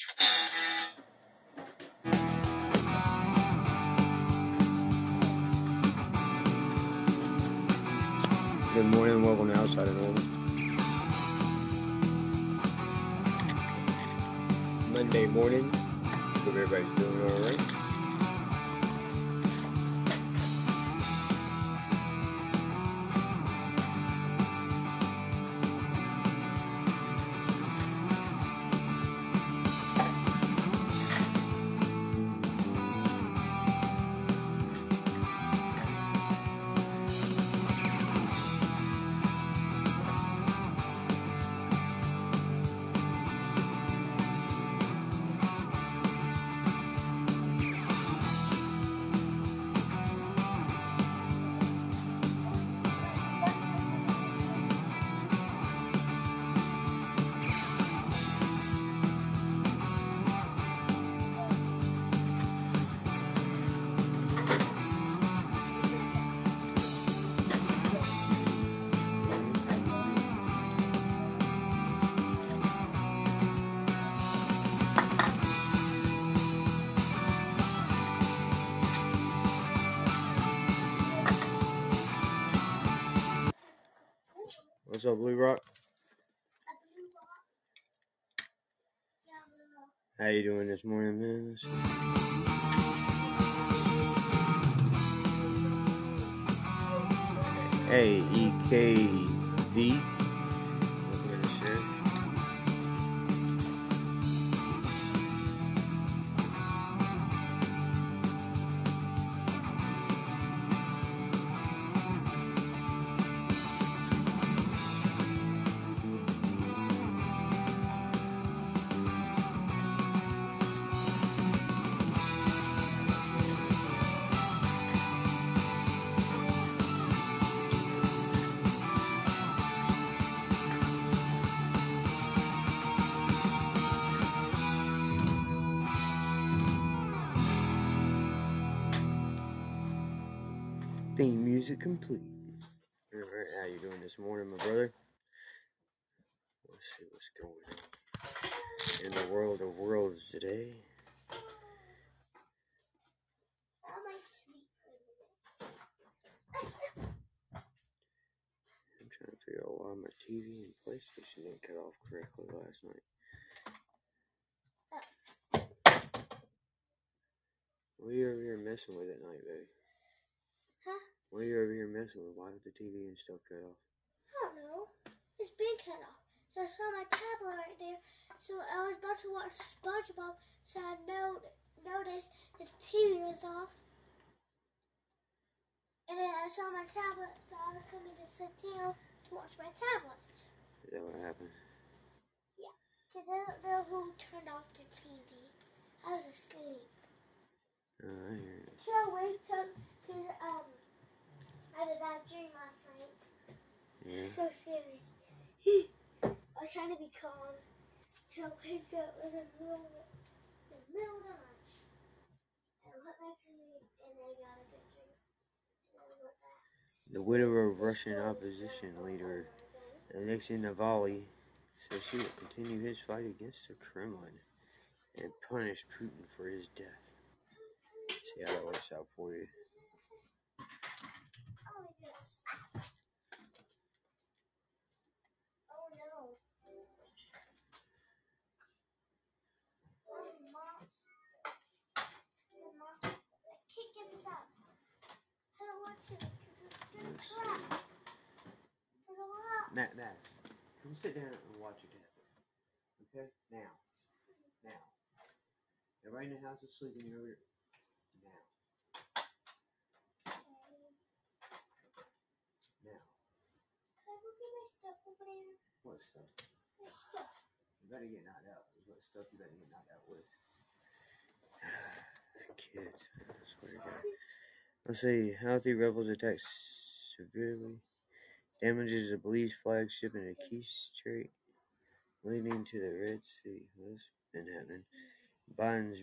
Good morning and welcome to Outside of Normal. Monday morning. Hope everybody's doing alright. How you Theme music complete. Alright, how you doing this morning, my brother? Let's see what's going on in the world of worlds today. I'm trying to figure out why my TV and PlayStation didn't cut off correctly last night. What are you over messing with at night, baby? What are you over here messing with? Why did the TV and stuff cut off? I don't know. It's been cut off. So I saw my tablet right there. So I was about to watch SpongeBob. So I know, noticed that the TV was off. And then I saw my tablet. So I was coming to sit down to watch my tablet. Is that what happened? Yeah. Because I don't know who turned off the TV. I was asleep. Oh, I hear you. So I wake up I had a bad dream last night. Yeah. So scary. I was trying to be calm till I picked up in the middle, the middle of the night. And I went back to sleep and I got a good dream. And I went back. The widow of Russian opposition leader Alexei Navalny says she will continue his fight against the Kremlin and punish Putin for his death. See how that works out for you. Oh my gosh. Oh no. Oh, the monster. The monster. Kick it up. I don't want to because it's gonna collapse. There's now. Nat, come sit down and watch it tablet. Okay? Now. Now. Everybody in the house is sleeping. Over here. Now. Now. Can I go get my stuff over there? What stuff? My stuff. You better get knocked out. Is what stuff you better get knocked out with. Kids, I swear to God. Let's see. Houthi rebels attack severely damages a Belize flagship in a key strait leading to the Red Sea. What's been happening? Biden's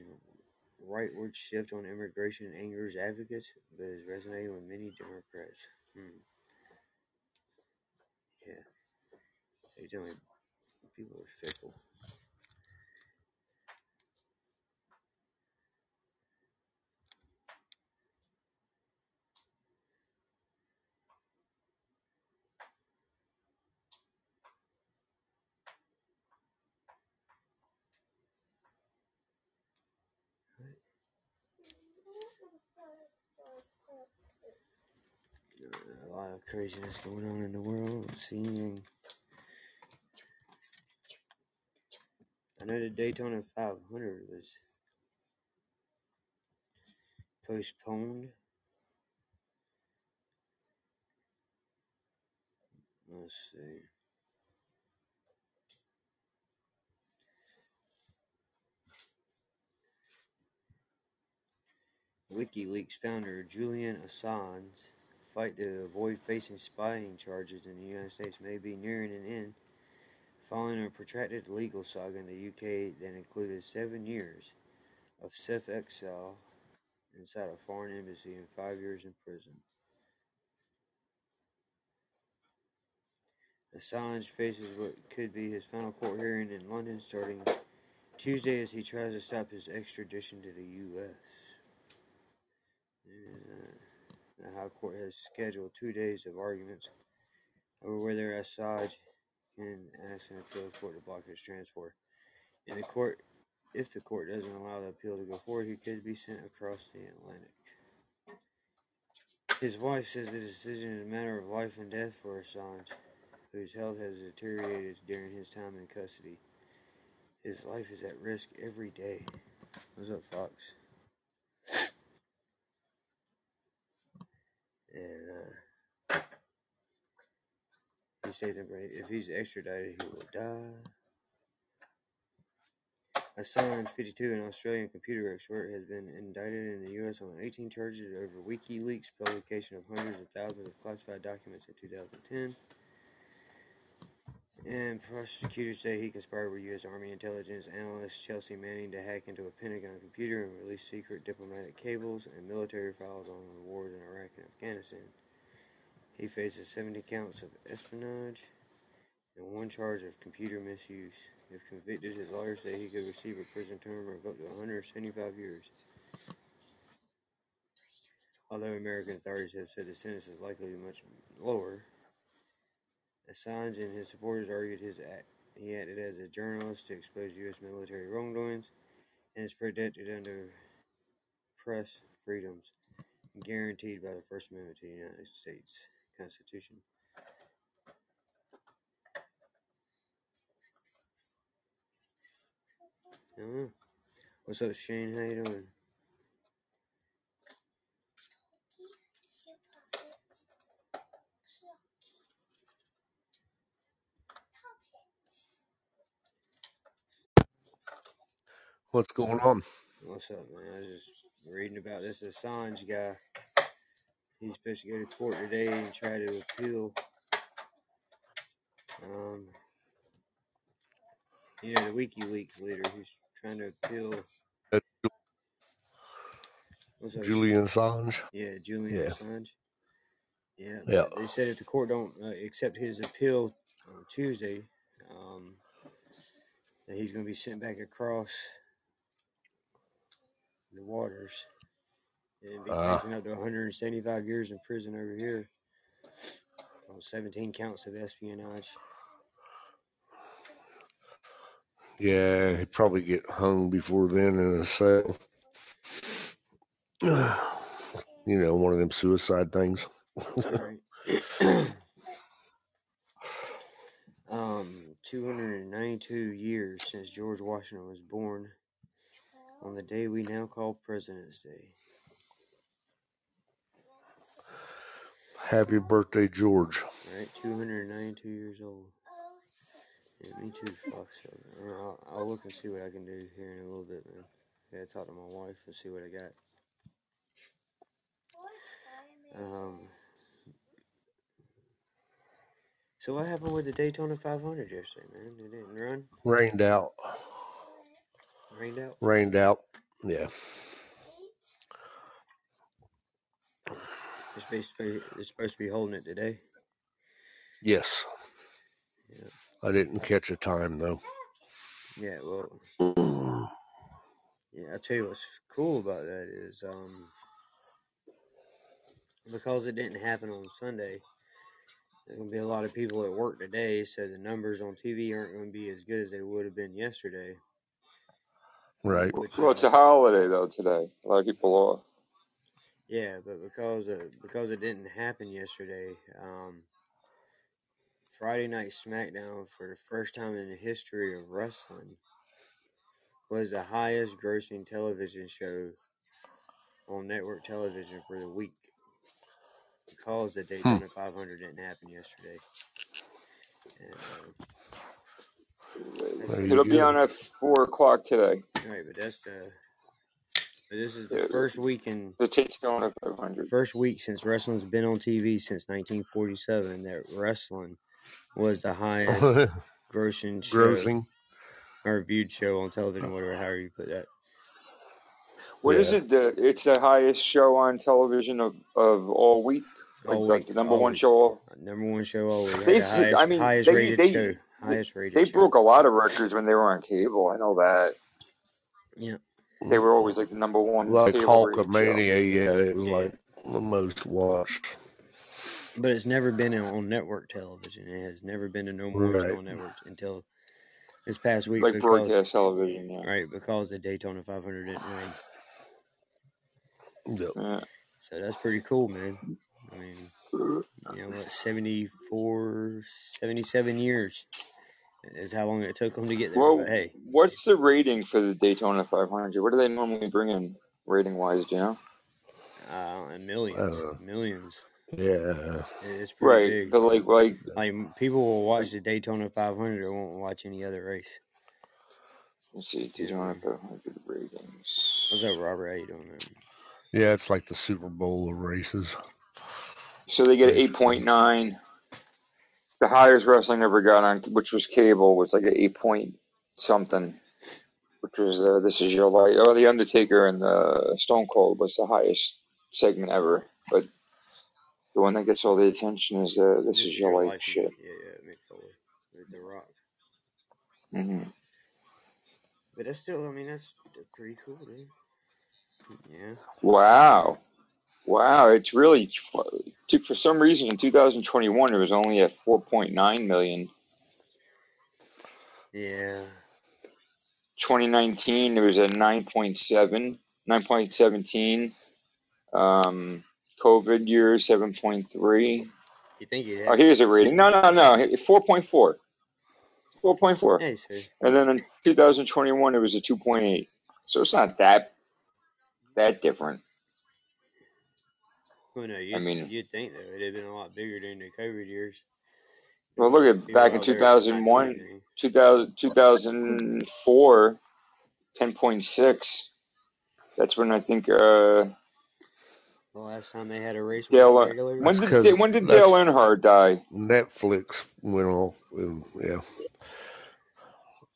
rightward shift on immigration angers advocates, but is resonating with many Democrats. Hmm. Yeah. So you me people are fickle. Lot of craziness going on in the world. Seeing, I know the Daytona 500 was postponed. Let's see. WikiLeaks founder Julian Assange's fight to avoid facing spying charges in the United States may be nearing an end, following a protracted legal saga in the UK that included seven years of self-exile inside a foreign embassy and five years in prison. Assange faces what could be his final court hearing in London starting Tuesday as he tries to stop his extradition to the U.S. The High Court has scheduled two days of arguments over whether Assange can ask an appeals court to block his transfer. In the court, if the court doesn't allow the appeal to go forward, he could be sent across the Atlantic. His wife says the decision is a matter of life and death for Assange, whose health has deteriorated during his time in custody. His life is at risk every day. What's up, Fox? And uh, he says if he's extradited, he will die. A Assange, 52, an Australian computer expert, has been indicted in the U.S. on 18 charges over WikiLeaks' publication of hundreds of thousands of classified documents in 2010. And prosecutors say he conspired with U.S. Army intelligence analyst Chelsea Manning to hack into a Pentagon computer and release secret diplomatic cables and military files on the wars in Iraq and Afghanistan. He faces 70 counts of espionage and one charge of computer misuse. If convicted, his lawyers say he could receive a prison term of up to 175 years. Although American authorities have said the sentence is likely to be much lower, Assange and his supporters argued his act. He acted as a journalist to expose U.S. military wrongdoings and is protected under press freedoms guaranteed by the First Amendment to the United States Constitution. What's up, Shane? How you doing? What's going on? What's up, man? I was just reading about this Assange guy. He's supposed to go to court today and try to appeal. Um, you know, the WikiLeaks leader who's trying to appeal. Uh, What's up, Julian Assange. Yeah, Julian Yeah. Assange. Yeah, Yeah. they said if the court don't uh, accept his appeal on Tuesday, um, that he's going to be sent back across the waters and be Ah. facing up to 175 years in prison over here on 17 counts of espionage. Yeah, he'd probably get hung before then in a cell. You know, one of them suicide things. Um, 292 years since George Washington was born on the day we now call President's Day. Happy birthday, George. Right, 292 years old. Yeah, me too, Fox. I'll, I'll look and see what I can do here in a little bit, man. I gotta talk to my wife and see what I got. Um, so what happened with the Daytona 500 yesterday, man? It didn't run, Rained out. Rained out. Rained out. Yeah. They're supposed to be, they're supposed to be holding it today. Yes. Yeah. I didn't catch a time though. Yeah, well, yeah. I tell you what's cool about that is, um, because it didn't happen on Sunday, there's gonna be a lot of people at work today, so the numbers on TV aren't gonna be as good as they would have been yesterday. Right. Well, it's a holiday though today. A lot of people are. Yeah, but because uh, because it didn't happen yesterday, um, Friday Night SmackDown for the first time in the history of wrestling was the highest grossing television show on network television for the week because the Daytona 500 didn't happen yesterday. And, uh, that's There the- you It'll be on at four o'clock today. right, but that's the. But this is the Yeah. first week in The Daytona 500. first week since wrestling's been on TV since 1947 that wrestling was the highest grossing show Grossing. or viewed show on television, whatever however you put that. What is Yeah. it? The it's the highest show on television of, of all week. Like All the week, number one week. show. Number one show always. Had They, the highest, I mean, highest they, rated they, show. Highest rated they show. broke a lot of records when they were on cable. I know that. Yeah. They were always like the number one Like cable rated show. Hulkamania, yeah, it was Yeah. like the most watched. But it's never been on network television. It has never been a number one show Right. on network until this past week Like because broadcast television, yeah. right because the Daytona 500 didn't rain. Yep. yeah. So that's pretty cool, man. I mean, you know what, 74, 77 years is how long it took them to get there. Well, But hey, what's the rating for the Daytona 500? What do they normally bring in rating wise? Do you know? uh, and millions, Uh, millions. Yeah. It's pretty Right, big. but like like Like people will watch the Daytona 500 or won't watch any other race. let's see, Daytona 500 ratings. What's up, Robert? How you doing, man? Yeah, it's like the Super Bowl of races. So they get 8.9. The highest wrestling ever got on, which was cable, was like an 8 point something, which was uh, This Is Your Life. Oh, The Undertaker and the Stone Cold was the highest segment ever. But the one that gets all the attention is uh, This Is Your Life shit. Yeah, yeah, Mick Foley The Rock. hmm But that's still, I mean, that's, that's pretty cool, dude. Yeah. Wow. Wow, it's really for some reason in 2021 it was only at 4.9 million. Yeah. 2019 it was at 9.7, 9.17. Um, COVID year 7.3. You think you Oh, here's a rating. No, no, no, 4.4. 4.4. Hey. And then in 2021 it was a 2.8. So it's not that that different. Well, no, I you'd, mean, you'd think, though, it'd have been a lot bigger during the COVID years. well, look at back in out there not doing 2001, anything. 2000, 2004, 10.6. That's when I think uh, The last time they had a race was Dale. Regular. when did because when did Dale Earnhardt die? Netflix went off. and- Yeah.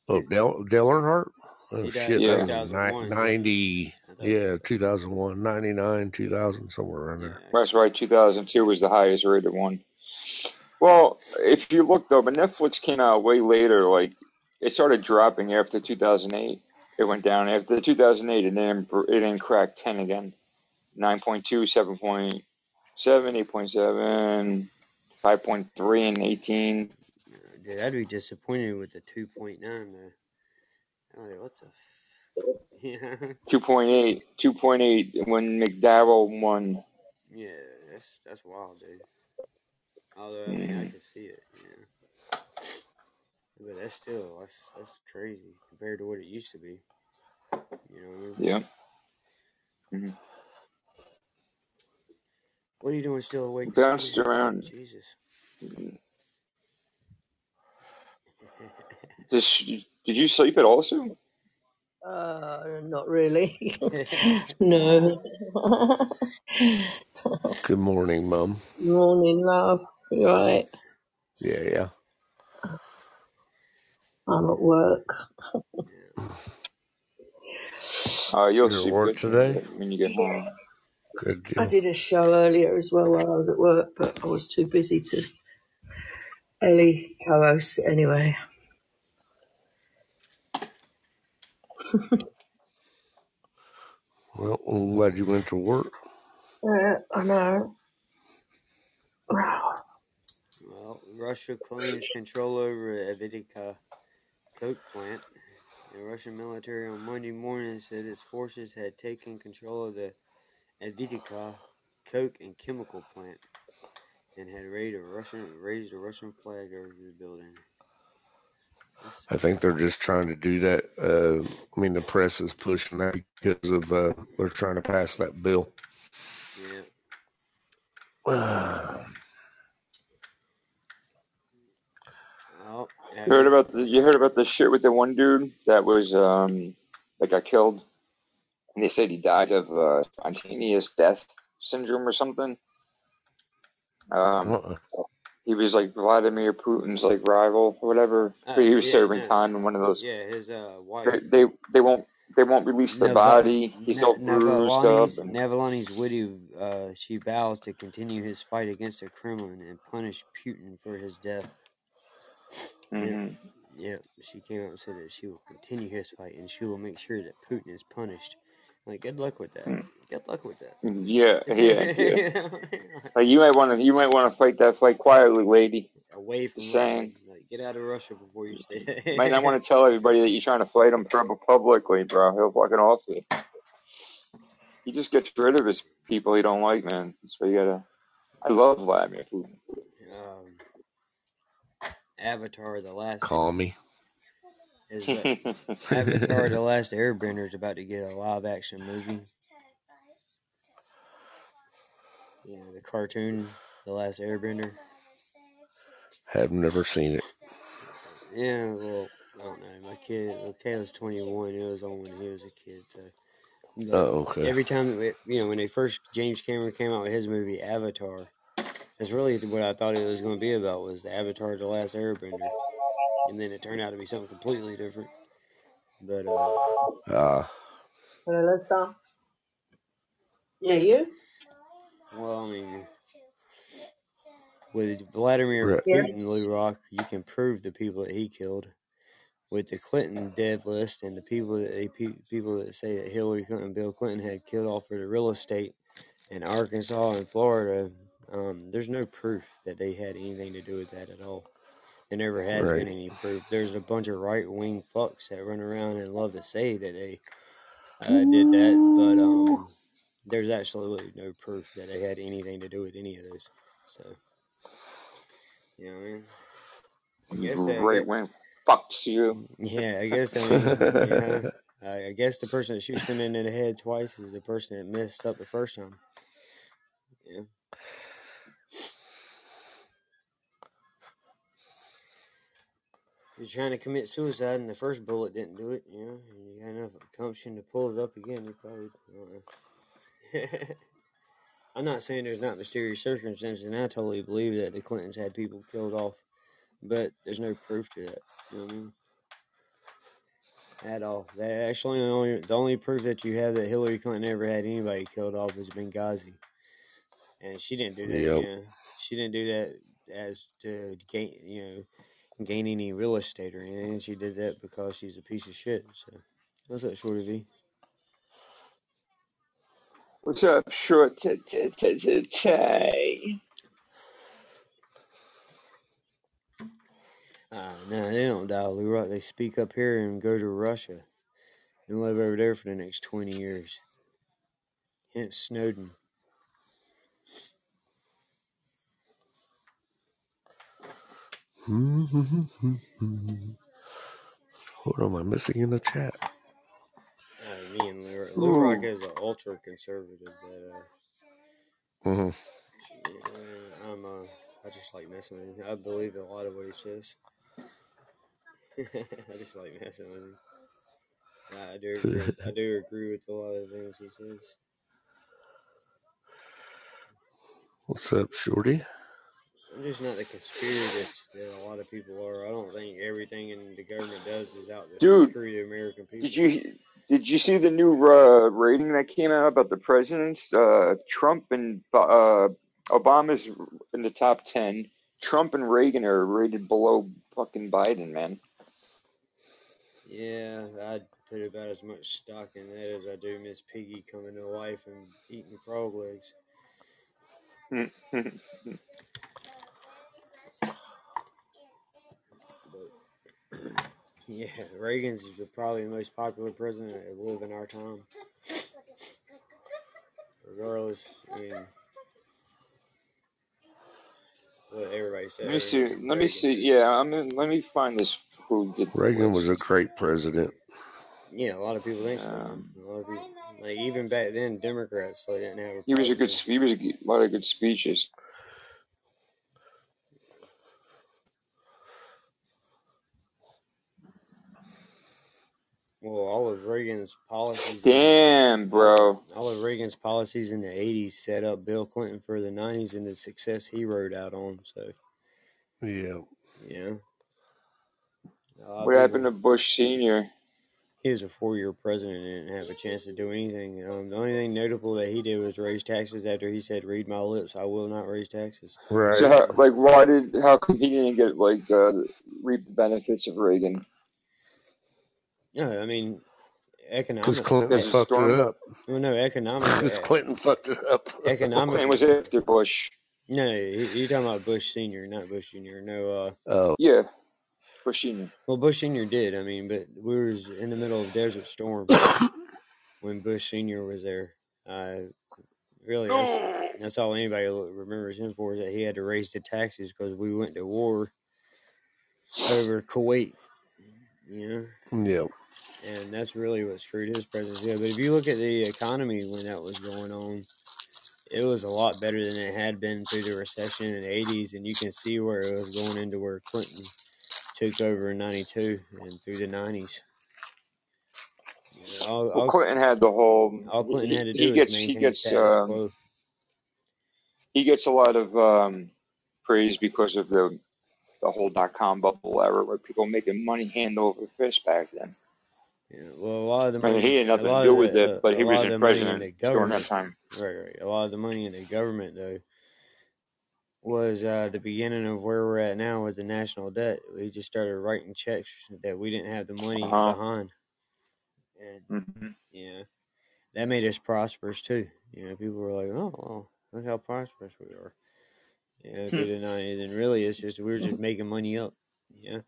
Oh, He, Dale, Dale Earnhardt? Oh, he shit. in That Yeah, was ni- 90. Yeah, 2001, 99, 2000, somewhere around there. that's right. 2002 was the highest rated one. Well, if you look though, but Netflix came out way later. Like it started dropping after 2008. It went down after 2008, and then it didn't crack 10 again. 9.2, 7.7, 8.7, 5.3, and 18. Dude, I'd be disappointed with the 2.9, though. I'm like, what the? F- yeah. 2.8, 2.8 when McDowell won. Yeah, that's that's wild, dude. Although I mean, I Mm, can see it, yeah. But that's still that's that's crazy compared to what it used to be. You know what I mean? yeah. Mhm. What are you doing still awake Bounced around. Jesus. Just, did you sleep at all, Sue? Uh, not really. no. Good morning, Mum. Morning, love. You right? Yeah, yeah. I'm at work. yeah. Uh, you'll You're at sleep work good when you today? get when you get Yeah. home. Good I deal. did a show earlier as well while I was at work, but I was too busy to Ellie co-host it anyway. Well, I'm glad you went to work. Yeah, I know. Well, Russia claims control over the Avdiivka coke plant. The Russian military on Monday morning said its forces had taken control of the Avdiivka coke and chemical plant and had raised a Russian raised a Russian flag over the building. I think they're just trying to do that. Uh, I mean, the press is pushing that because of uh, they're trying to pass that bill. Yeah. Oh, You heard about the you heard about the shit with the one dude that was um that got killed, and they said he died of uh, spontaneous death syndrome or something. Um, Uh-uh. He was like Vladimir Putin's like rival or whatever. But he was yeah, serving no. time in one of those. Yeah, his uh wife. They, they won't they won't release the body. He's Na- all bruised up. And, Navalny's widow, uh, she vows to continue his fight against the Kremlin and punish Putin for his death. Mhm. Yeah, she came out and said that she will continue his fight and she will make sure that Putin is punished. Like, good luck with that. Hmm. Good luck with that. Yeah, yeah, yeah. Like you might want to you might want to fight that fight quietly, lady. Away from Just Russia. saying. Like, get out of Russia before you stay. You might not want to tell everybody that you're trying to fight him pub- publicly, bro. He'll fucking off you. He just gets rid of his people he don't like, man. So you gotta. I love Vladimir Putin. um, Avatar: The Last Call me. Is that Avatar: The Last Airbender is about to get a live action movie. Yeah, the cartoon, The Last Airbender. Have never seen it. Yeah, well, I don't know. My kid, well, Caleb's 21. It was on when he was a kid, so. but Oh, okay. Every time, it, you know, when they first James Cameron came out with his movie Avatar, that's really what I thought it was going to be about was the Avatar: The Last Airbender, and then it turned out to be something completely different. But uh, Uh, Hello, Lester. Yeah, you? well, I mean, with Vladimir Right. Yeah. Putin, Lou Rock, you can prove the people that he killed. With the Clinton dead list and the people that they, people that say that Hillary Clinton and Bill Clinton had killed off for the real estate in Arkansas and Florida, um, there's no proof that they had anything to do with that at all. There never has Right. been any proof. There's a bunch of right wing fucks that run around and love to say that they uh, did that, but um, there's absolutely no proof that they had anything to do with any of those. So, you know what I mean? I guess Right wing fucks you. yeah, I guess I mean, I I guess the person that shoots them in the head twice is the person that messed up the first time. Yeah. You're trying to commit suicide and the first bullet didn't do it, you know, and you got enough gumption to pull it up again, you probably Uh, I'm not saying there's not mysterious circumstances, and I totally believe that the Clintons had people killed off, but there's no proof to that. You know what I mean? At all. That actually the only the only proof that you have that Hillary Clinton ever had anybody killed off is Benghazi, and she didn't do that. Yep. You know, she didn't do that as to gain you know gain any real estate or anything. She did that because she's a piece of shit. So what's up, Shorty V? What's up, short t- t- t- t- tay? Uh, no, they don't Lou Rock. They speak up here and go to Russia and live over there for the next 20 years. Hence Snowden. what am I missing in the chat? Uh, me and Lou, Rock- Rock is an ultra conservative. That, uh, hmm yeah, I'm, uh, I just like messing with him. I believe a lot of what he says. I just like messing with him. I do agree. I do agree with a lot of things he says. What's up, Shorty? I'm just not the conspiracist that a lot of people are. I don't think everything in the government does is out to Dude, screw the American people. Did you did you see the new uh, rating that came out about the presidents? Uh, Trump and uh, Obama's in the top ten. Trump and Reagan are rated below fucking Biden, man. Yeah, I'd put about as much stock in that as I do Miss Piggy coming to life and eating frog legs. yeah, Reagan's is probably the most popular president that lived in our time. regardless, I mean, what everybody said. Let me see. Reagan- Let me see. Yeah, I'm. In, let me find this. Who did Reagan was a great president. Yeah, a lot of people think so. Um, A lot of people, like even back then, Democrats like didn't have. He was a good. He was a lot of good speeches. Well, all of Reagan's policies. Damn, bro. All of Reagan's policies in the '80s set up Bill Clinton for the '90s and the success he rode out on. So, Yeah. yeah. A lot of What happened to Bush Senior? He was a four-year president and didn't have a chance to do anything. Um, the only thing notable that he did was raise taxes. After he said, "Read my lips, I will not raise taxes." Right. So, how, like, why did? How come he didn't get like uh, reap the benefits of Reagan? No, I mean, Because economic. Clinton Because of fucked Storm? it up. Well, no, economic. Because Clinton fucked it up. economic. Clinton was after Bush. No, no, you- you're talking about Bush Senior, not Bush Junior. No, uh, Oh, Yeah, Bush Senior. well, Bush Senior did. I mean, but we was in the middle of Desert Storm when Bush Senior was there. Uh, really, that's, that's all anybody remembers him for is that he had to raise the taxes because we went to war over Kuwait. You know, yeah. And that's really what screwed his presidency up. But if you look at the economy when that was going on, it was a lot better than it had been through the recession in the 80s, and you can see where it was going into where Clinton took over in 92 and through the 90s. You know, all, Well, all, Clinton had the whole. all Clinton he, had to he do was gets he gets um, he gets a lot of um, praise because of the the whole dot com bubble era where people making money hand over fist back then. Yeah, well, a lot of the I mean, money, he had nothing to do with the, it, but he was in the money in president the during that time. right, right. A lot of the money in the government though was uh, the beginning of where we're at now with the national debt. We just started writing checks that we didn't have the money Uh-huh. behind, and hmm you know that made us prosperous too. You know, people were like, "Oh, well, look how prosperous we are." You know, the nineties, and really, it's just we were just making money up. Know,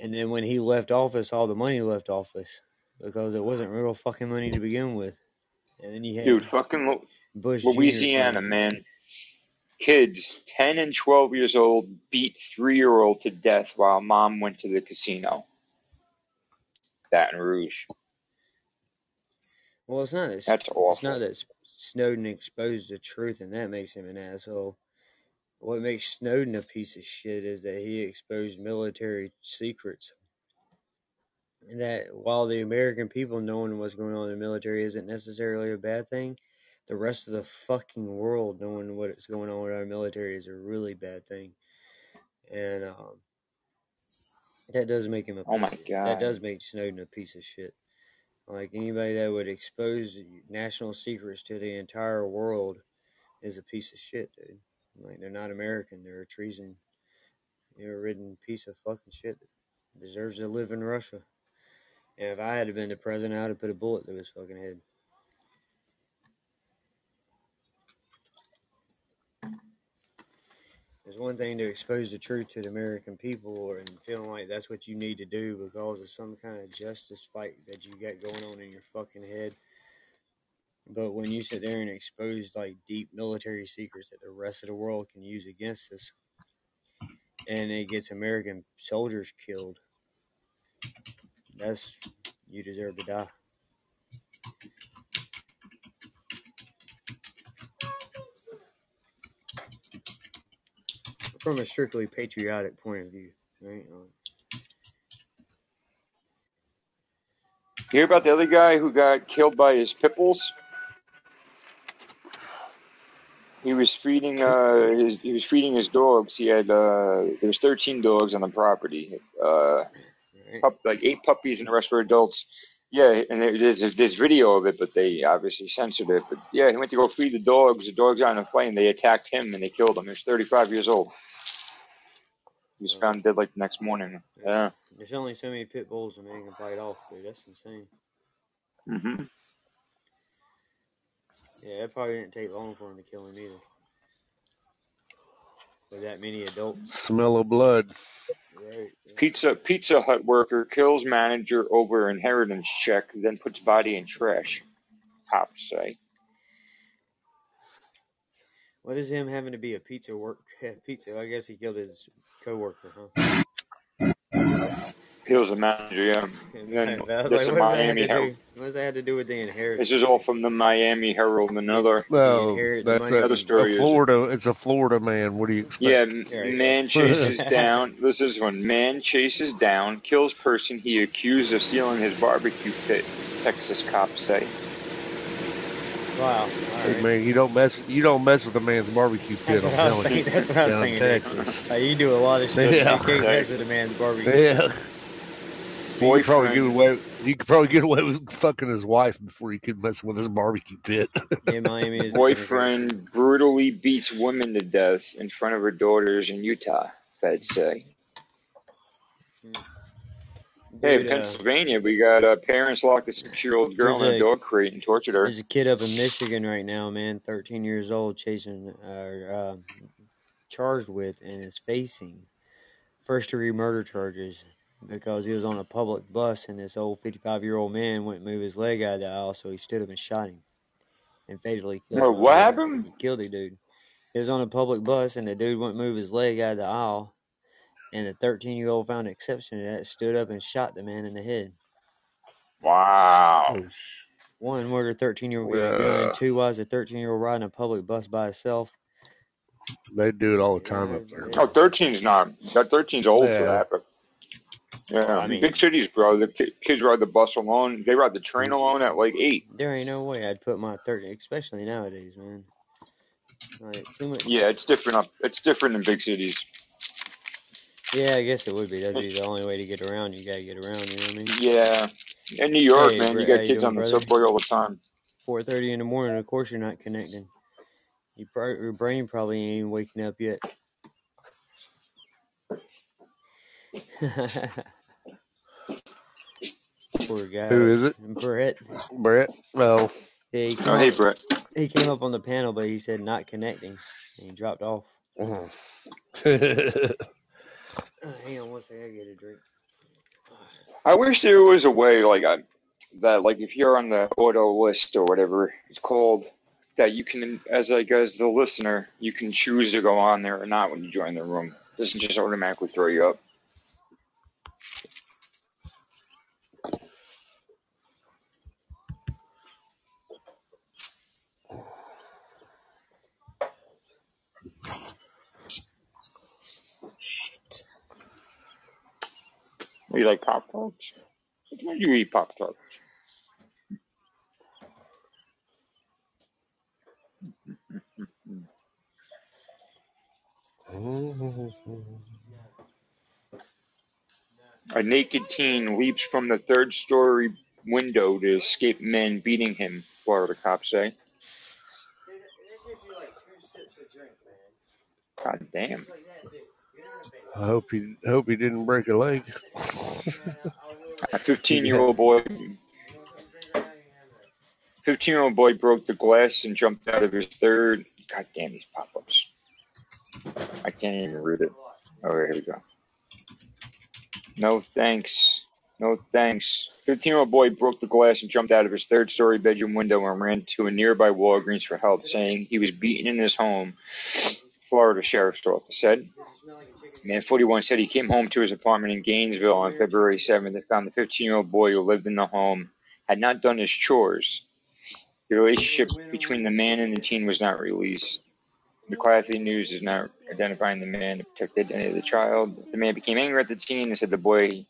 and then when he left office, all the money left office because it wasn't real fucking money to begin with. And then you had Dude, fucking Bush Louisiana, come. man. Kids, 10 and 12 years old, beat three year old to death while mom went to the casino. Baton Rouge. Well, it's not that That's it's not that Snowden exposed the truth, and that makes him an asshole. What makes Snowden a piece of shit is that he exposed military secrets. And that while the American people knowing what's going on in the military isn't necessarily a bad thing, the rest of the fucking world knowing what's going on with our military is a really bad thing. And um, that does make him a Oh my piece of- God. That does make Snowden a piece of shit. Like anybody that would expose national secrets to the entire world is a piece of shit, dude. Like they're not American. They're a treason, you're a ridden piece of fucking shit that deserves to live in Russia. And if I had been the president, I'd have put a bullet through his fucking head. It's one thing to expose the truth to the American people and feeling like that's what you need to do because of some kind of justice fight that you got going on in your fucking head. But when you sit there and expose like deep military secrets that the rest of the world can use against us, and it gets American soldiers killed, that's you deserve to die. From a strictly patriotic point of view, right? You hear about the other guy who got killed by his pit bulls? He was feeding uh his, he was feeding his dogs. He had uh there was 13 dogs on the property. Uh pup, like eight puppies and the rest were adults. Yeah, and there- there's there's video of it, but they obviously censored it. But yeah, he went to go feed the dogs. The dogs got in a and they attacked him and they killed him. He was 35 years old. He was found dead like the next morning. Yeah. There's only so many pit bulls a man can fight off, dude. That's insane. hmm Yeah, it probably didn't take long for him to kill him either. With that many adults, Smell of blood. right? yeah. Pizza Pizza Hut worker kills manager over inheritance check, then puts body in trash. Cops say. What is him having to be a pizza work pizza? I guess he killed his coworker, huh? He was a manager, yeah. And then But this like, is what does that have Miami to Herald. What does that have to do with the inheritance? This is all from the Miami Herald. Another, No, that's a, another story. a is- Florida. It's a Florida man. What do you expect? Yeah, m- There you go. man chases down. This is when man chases down, kills person he accused of stealing his barbecue pit. Texas cops say. Wow. All Hey right. man, you don't mess. You don't mess with a man's barbecue pit. That's I'm what I was telling you. thinking. That's what I was Down in thinking. Texas. Uh, you do a lot of shit. Yeah. You can't mess with a man's barbecue. Yeah. You could probably get away. You could probably get away with fucking his wife before he could mess with his barbecue pit. Yeah, Miami is. a different country. boyfriend brutally beats women to death in front of her daughters in Utah. Feds say. Hey, Dude, uh, Pennsylvania, we got uh, parents locked a six-year-old girl in a a- dog crate and tortured her. There's a kid up in Michigan right now, man, 13 years old, chasing, uh, uh, charged with, and is facing first degree murder charges because he was on a public bus and this old 55 year old man wouldn't move his leg out of the aisle, so he stood up and shot him and fatally killed Wait, him. what happened? He killed a dude. He was on a public bus and the dude wouldn't move his leg out of the aisle, and the 13 year old found an exception to that, stood up and shot the man in the head. Wow. Oh, sh- One, murder 13 year old with a Yeah. gun. Two, why is a 13 year old riding a public bus by himself? they do it all the time up there. Oh, 13's not. That 13's old for that, but yeah, I mean- big cities, bro. The ki- kids ride the bus alone. They ride the train mm-hmm. alone at like eight. There ain't no way I'd put my thirty, especially nowadays, man. Like, too much. Yeah, it's different up. It's different in big cities. Yeah, I guess it would be. That'd be the only way to get around. You gotta get around. You know what I mean? Yeah, in New York, Hey, man, you got how you kids doing, on the brother? subway all the time. 4:30 in the morning. Of course, you're not connecting. Pro- your brain probably ain't waking up yet. Poor guy. Who is it? Brett. Brett. Well, Yeah, he Oh, hey, up, Brett. he came up on the panel, but he said not connecting, and he dropped off. mhm. Uh, hang on one second, I get a drink. I wish there was a way, like I, that, like if you're on the auto list or whatever it's called, that you can, as like as the listener, you can choose to go on there or not when you join the room. It doesn't just automatically throw you up. You like Pop Tarts? Why do you eat Pop Tarts? A naked teen leaps from the third story window to escape men beating him, Florida cops say. God damn. I hope he hope he didn't break a leg. A 15 year old boy. 15 year old boy broke the glass and jumped out of his third. God damn these pop ups. I can't even read it. Oh, here we go. No thanks. No thanks. 15 year old boy broke the glass and jumped out of his third story bedroom window and ran to a nearby Walgreens for help, saying he was beaten in his home, Florida Sheriff's Office said. Man 41 said he came home to his apartment in Gainesville on February 7th and found the 15 year old boy who lived in the home had not done his chores. The relationship between the man and the teen was not released. The McClatchy News is not identifying the man to protect the identity of the child. The man became angry at the teen and said the boy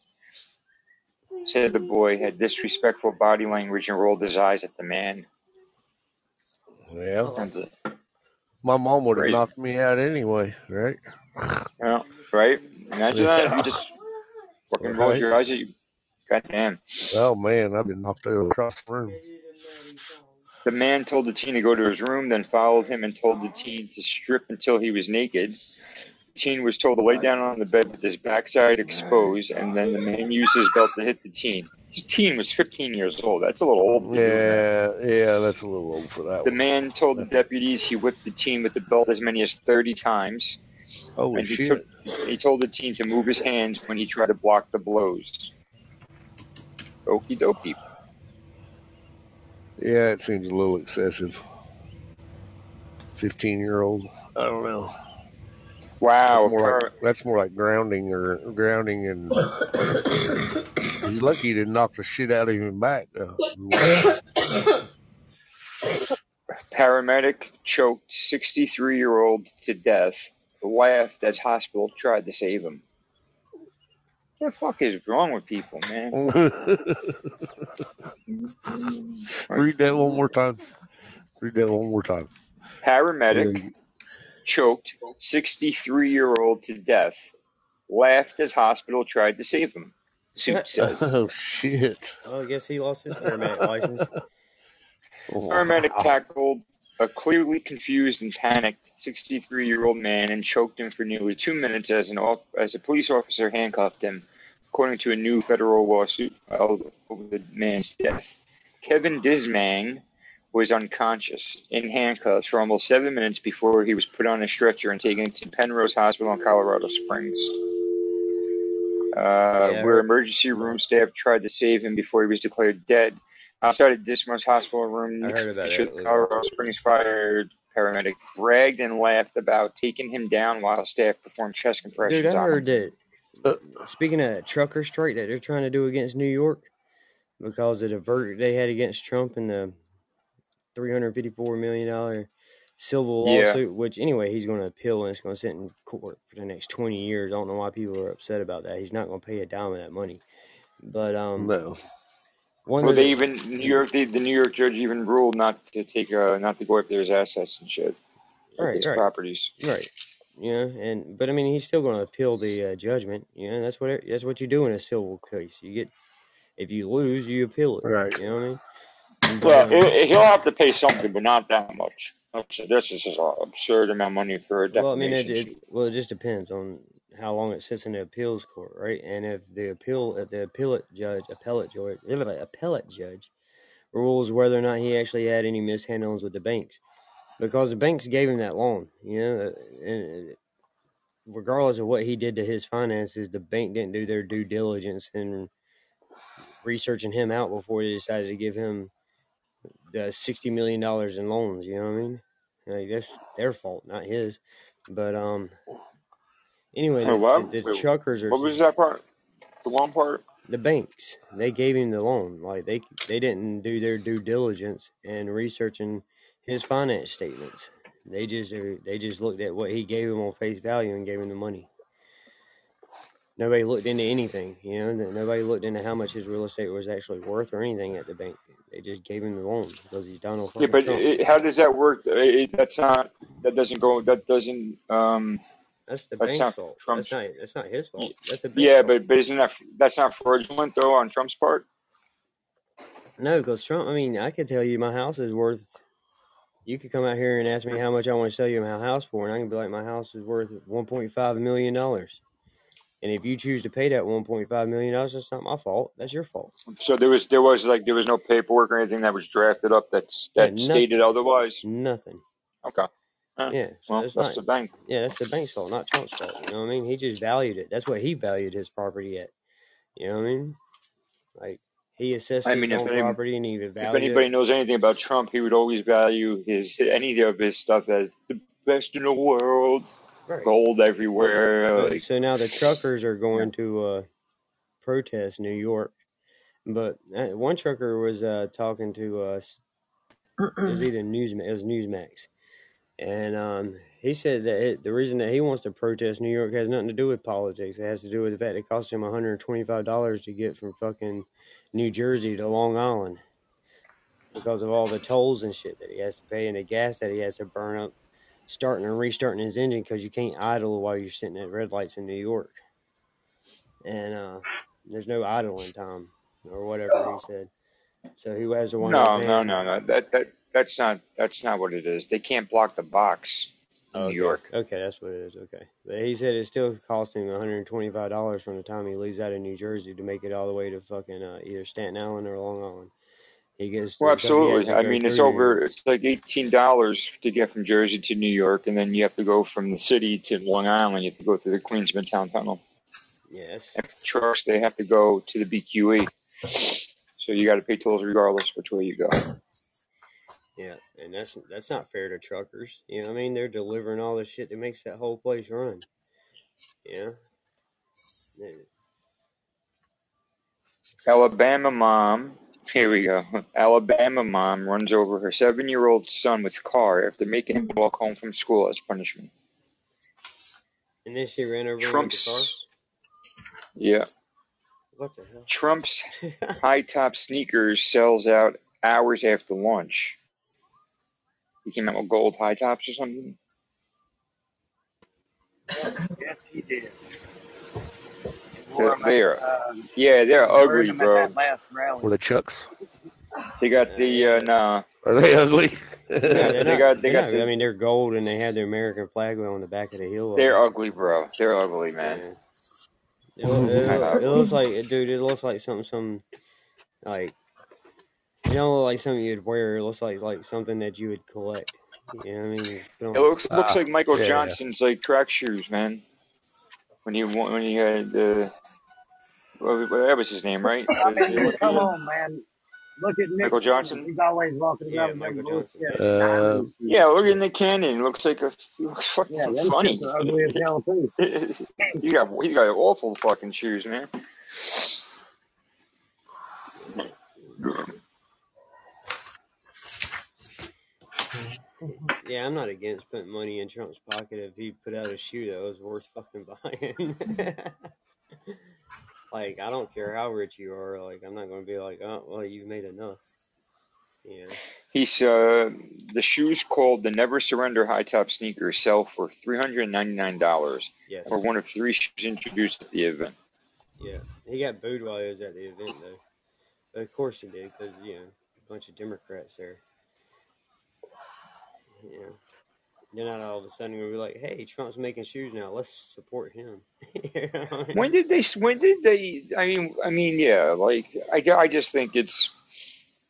said the boy had disrespectful body language and rolled his eyes at the man. Yeah, it. my mom would have Right. knocked me out anyway, right? Yeah, right? Imagine that if you just fucking rolled Right. your eyes at you. God damn. Oh man, I've been knocked over across the room. The man told the teen to go to his room, then followed him and told the teen to strip until he was naked. The teen was told to lay down on the bed with his backside exposed, and then the man used his belt to hit the teen. This teen was 15 years old. That's a little old. to that. Yeah, yeah, that's a little old for that The one. man told the deputies he whipped the teen with the belt as many as 30 times, Holy and he shit! took he told the teen to move his hands when he tried to block the blows. Okie dokie. Yeah, it seems a little excessive. 15 year old. I don't know. Wow. That's more like that's more like grounding or grounding and he's lucky he didn't knock the shit out of him back. though. paramedic choked 63 year old to death. Laughed as hospital tried to save him. What the fuck is wrong with people, man? Read that one more time. Read that one more time. Paramedic choked 63 year old to death. Laughed as hospital tried to save him. Suit says. Oh shit. Well, I guess he lost his paramedic license. Paramedic tackled a clearly confused and panicked 63 year old man and choked him for nearly two minutes as, an as a police officer handcuffed him, according to a new federal lawsuit filed over the man's death. Kevin Dismang was unconscious in handcuffs for almost seven minutes before he was put on a stretcher and taken to Penrose Hospital in Colorado Springs. Uh, Yeah. where emergency room staff tried to save him before he was declared dead. Outside of Dismos Hospital room, about Fisher, that. Colorado Springs fire paramedic bragged and laughed about taking him down while staff performed chest compressions Dude, I on him. heard that. Speaking of that trucker strike that they're trying to do against New York, because of the verdict they had against Trump in the three hundred fifty-four million dollar civil Yeah. lawsuit, which anyway he's going to appeal and it's going to sit in court for the next twenty years. I don't know why people are upset about that. He's not going to pay a dime of that money. But um, No. one Well, they the, even New York, the, the New York judge even ruled not to take, uh, not to go after his assets and shit, Right, his right. properties. Right. You know, and but I mean, he's still going to appeal the uh, judgment. You know, that's what it, that's what you do in a civil case. You get if you lose, you appeal it. Right. You know what I mean? But, Well, um, it, it- he'll have to pay something, but not that much. That's this is just an absurd amount of money for a well, I mean, defamation it, it, well, it just depends on how long it sits in the appeals court, right? And if the appeal, if the appellate judge, appellate judge, appellate judge rules whether or not he actually had any mishandlings with the banks, because the banks gave him that loan, you know, uh, and uh, regardless of what he did to his finances, the bank didn't do their due diligence in researching him out before they decided to give him the sixty million dollars in loans. You know what I mean? Like that's their fault, not his. But um, anyway, what? the, the, Wait, truckers are What was that part? The one part? the banks. They gave him the loan. Like they they didn't do their due diligence in researching his finance statements. They just they just looked at what he gave him on face value and gave him the money. Nobody looked into anything, you know. Nobody looked into how much his real estate was actually worth or anything at the bank. They just gave him the loan because he's Donald Yeah, but it, how does that work? It, that's not. That doesn't go. That doesn't. Um. That's the That's bank's fault. Trump's. That's not that's not his fault. That's the Yeah, fault. but but isn't that that's not fraudulent though on Trump's part? No, because Trump. I mean, I could tell you my house is worth. You could come out here and ask me how much I want to sell you my house for, and I can be like, my house is worth one point five million dollars. And if you choose to pay that one point five million dollars, that's not my fault. That's your fault. So there was there was like there was no paperwork or anything that was drafted up that's Yeah, that stated otherwise. Nothing. Okay. Huh. Yeah. So Well, that's that's not. the bank. Yeah, that's the bank's fault, not Trump's fault. You know what I mean? He just valued it. That's what he valued his property at. You know what I mean? Like he assessed I his mean, if own any, property and he if anybody it. knows anything about Trump, he would always value his any of his stuff as the best in the world, Right. gold everywhere. But Like, so now the truckers are going to uh, protest New York. But uh, one trucker was uh, talking to us. It was either Newsmax. It was Newsmax, and um, he said that it, the reason that he wants to protest New York has nothing to do with politics. It has to do with the fact it cost him one hundred twenty five dollars to get from fucking New Jersey to Long Island because of all the tolls and shit that he has to pay and the gas that he has to burn up starting and restarting his engine because you can't idle while you're sitting at red lights in New York. And uh, there's no idling time or whatever he said. So he has to wind no, no, no, no. That that that's not that's not what it is. They can't block the box Oh, New okay. York. Okay, that's what it is. Okay. But he said it still costs him $125 from the time he leaves out of New Jersey to make it all the way to fucking uh, either Staten Island or Long Island. He gets Well, absolutely. I mean, it's over. It's like eighteen dollars to get from Jersey to New York, and then you have to go from the city to Long Island. You have to go through the Queens Midtown Tunnel. Yes. And for trucks, they have to go to the BQE. So you got to pay tolls regardless which way you go. Yeah, and that's that's not fair to truckers. You know what I mean? They're delivering all the shit that makes that whole place run. Yeah. Alabama mom. Here we go. Alabama mom runs over her seven-year-old son with car after making him walk home from school as punishment. And then she ran over him with car. Trump's. Yeah. What the hell? Trump's high top sneakers sells out hours after lunch. He came out with gold high tops or something. Yes, he did. They're, they're Uh, yeah, they're ugly, bro. that last rally. Were the Chucks? They got the uh, nah. Are they ugly? No, they're not. got they got not. the I mean, they're gold and they have the American flag on the back of the heel. they're it. ugly, bro. They're ugly, man. Yeah. It, loo- it, loo- it looks like, dude. It looks like something, some like you don't look like something you'd wear. It looks like like something that you would collect. You know what I mean? It on- looks looks Ah, like Michael yeah, yeah. Johnson's like track shoes, man. When he won- when he had uh, what, what that was his name, right? I The- mean, the come Olympian? on, man. Look at Nick Michael Cannon. Johnson. He's always walking around with them Michael bullshit Johnson. Uh, shoes. Yeah, look at Nick Cannon. He looks like a he looks fucking Yeah, them funny. shits are ugly as hell too. he got he got awful fucking shoes, man. Yeah, I'm not against putting money in Trump's pocket if he put out a shoe that was worth fucking buying. like, I don't care how rich you are. Like, I'm not going to be like, oh, well, you've made enough. Yeah. He's uh the shoes called the Never Surrender high top sneakers sell for three hundred and ninety nine dollars. Yes. Or one of three shoes introduced at the event. Yeah. He got booed while he was at the event, though. But of course he did, because, you know, a bunch of Democrats there. Yeah. They're not all of a sudden to be like, hey, Trump's making shoes now. Let's support him. You know I mean? When did they? When did they? I mean, I mean, yeah. Like, I, I just think it's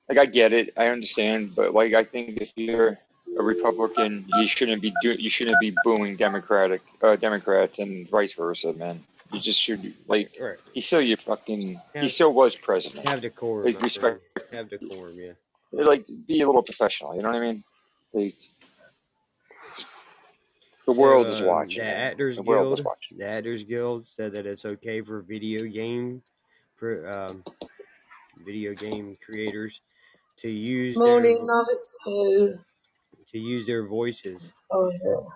like I get it, I understand, but like I think if you're a Republican, you shouldn't be do, you shouldn't be booing Democratic uh, Democrats and vice versa, man. You just should like Right. he's still your fucking he still was president. Have decorum. Like, respect. Have decorum, yeah. Like, be a little professional. You know what I mean? Like, the world is So, um, watching. The. Actors The world is Guild, watching. the Actors Guild said that it's okay for video game, for um, video game creators to use Morning, their, nuggets too. to use their voices Oh yeah.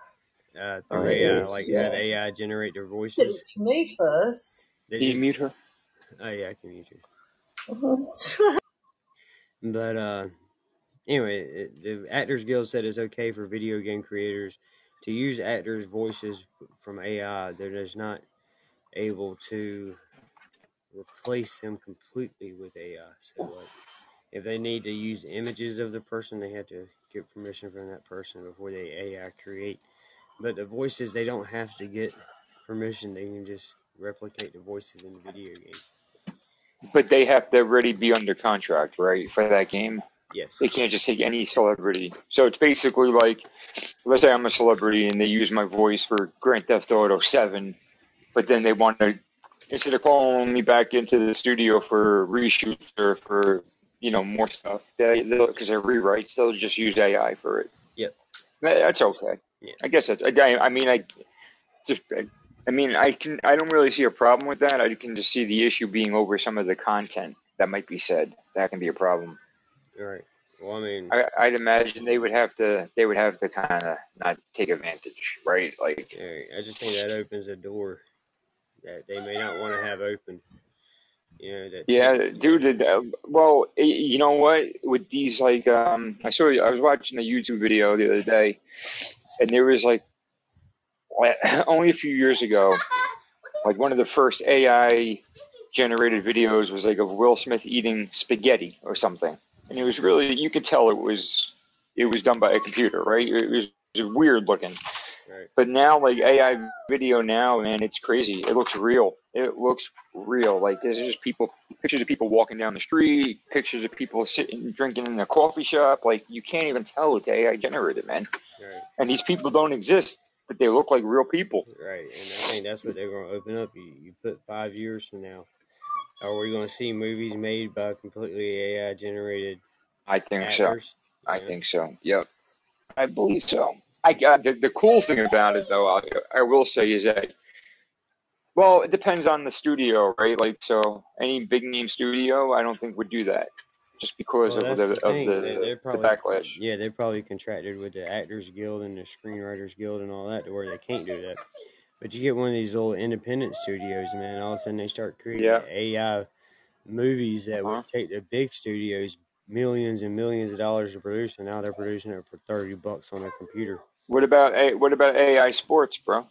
uh, Oh, through it AI, is, like yeah. have AI generate their Did it voices. to me first. They Can you just, mute her? oh yeah, I can mute you. But uh, anyway, the Actors Guild said it's okay for video game creators to use actors' voices from AI. They're just not able to replace them completely with AI. So, like, if they need to use images of the person, they have to get permission from that person before they AI create. But the voices, they don't have to get permission. They can just replicate the voices in the video game. But they have to already be under contract, right, for that game. Yes. They can't just take any celebrity. So it's basically like, let's say I'm a celebrity and they use my voice for Grand Theft Auto 7, but then they want to, instead of calling me back into the studio for reshoots or for, you know, more stuff, they, because they're rewrites, they'll just use AI for it. Yep. That- That's okay. Yeah. I guess that's, I, I mean, I just, I mean, I can, I don't really see a problem with that. I can just see the issue being over some of the content that might be said. That can be a problem. All right. Well, I mean, I, I'd imagine they would have to they would have to kind of not take advantage, right? Like, Yeah, I just think that opens a door that they may not want to have open. You know that. yeah, dude. Uh, well, you know what? With these, like, um, I saw I was watching a YouTube video the other day, and there was like only a few years ago, like one of the first AI generated videos was like of Will Smith eating spaghetti or something, and it was really you could tell it was it was done by a computer, right? It was, it was weird looking. Right. But now, like AI video now, man, it's crazy. It looks real. It looks real. Like there's just people, pictures of people walking down the street, pictures of people sitting drinking in a coffee shop. Like you can't even tell it's AI generated, man. Right. And these people don't exist, but they look like real people. Right. And I think that's what they're going to open up. You, you put five years from now, are we going to see movies made by completely AI generated I think so. I Yeah. think so. Yep, I believe so. I got the, the cool thing about it though. I, I will say is that well, it depends on the studio, right? Like so, any big name studio, I don't think would do that, just because Well, of the the of the They, they're the backlash. yeah, they're probably contracted with the Actors Guild and the Screenwriters Guild and all that to where they can't do that. But you get one of these little independent studios, man. All of a sudden they start creating Yeah. AI movies that Uh-huh. would take the big studios millions and millions of dollars to produce, and now they're producing it for thirty bucks on a computer. What about a what about AI sports, bro?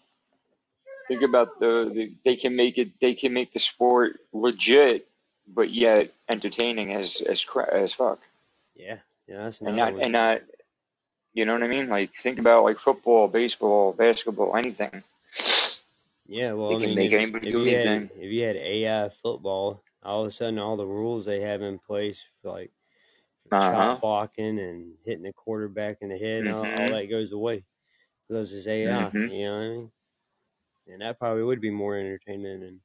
Think about the, the they can make it they can make the sport legit, but yet entertaining as as as fuck, Yeah, yeah, that's and not and not you know what I mean? Like think about like football, baseball, basketball, anything. Yeah, well, They I can mean, make if, anybody if do you had if you had AI football, all of a sudden all the rules they have in place like Uh huh. chop blocking and hitting the quarterback in the head and all, all Mhm. that goes away because it's AI. Mhm. You know what I mean? And that probably would be more entertainment and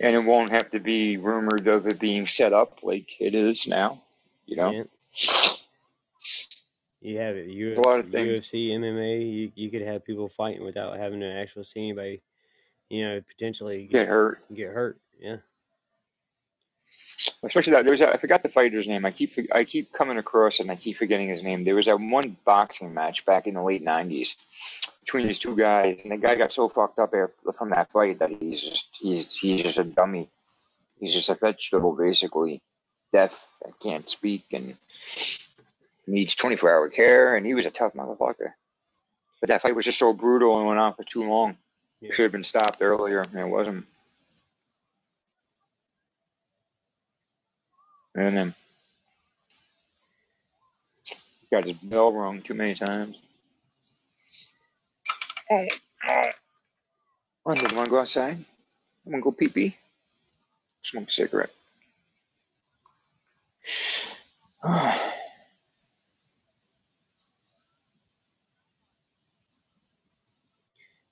And it won't have to be rumored of it being set up like it is now. You know. yeah. You have it There's a lot of things. UFC, MMA. You you could have people fighting without having to actually see anybody. You know, potentially Get get hurt. get hurt. Yeah. Especially that there was that, I forgot the fighter's name. I keep I keep coming across and I keep forgetting his name. There was that one boxing match back in the late '90s between these two guys, and the guy got so fucked up after, from that fight that he's just he's he's just a dummy. He's just a vegetable basically, deaf, can't speak, and needs 24 hour care. And he was a tough motherfucker. But that fight was just so brutal and went on for too long. Yeah. Should have been stopped earlier, and it wasn't. And then got his bell rung too many times. Oh, oh. London, wanna go outside? I'm gonna go pee pee. Smoke a cigarette.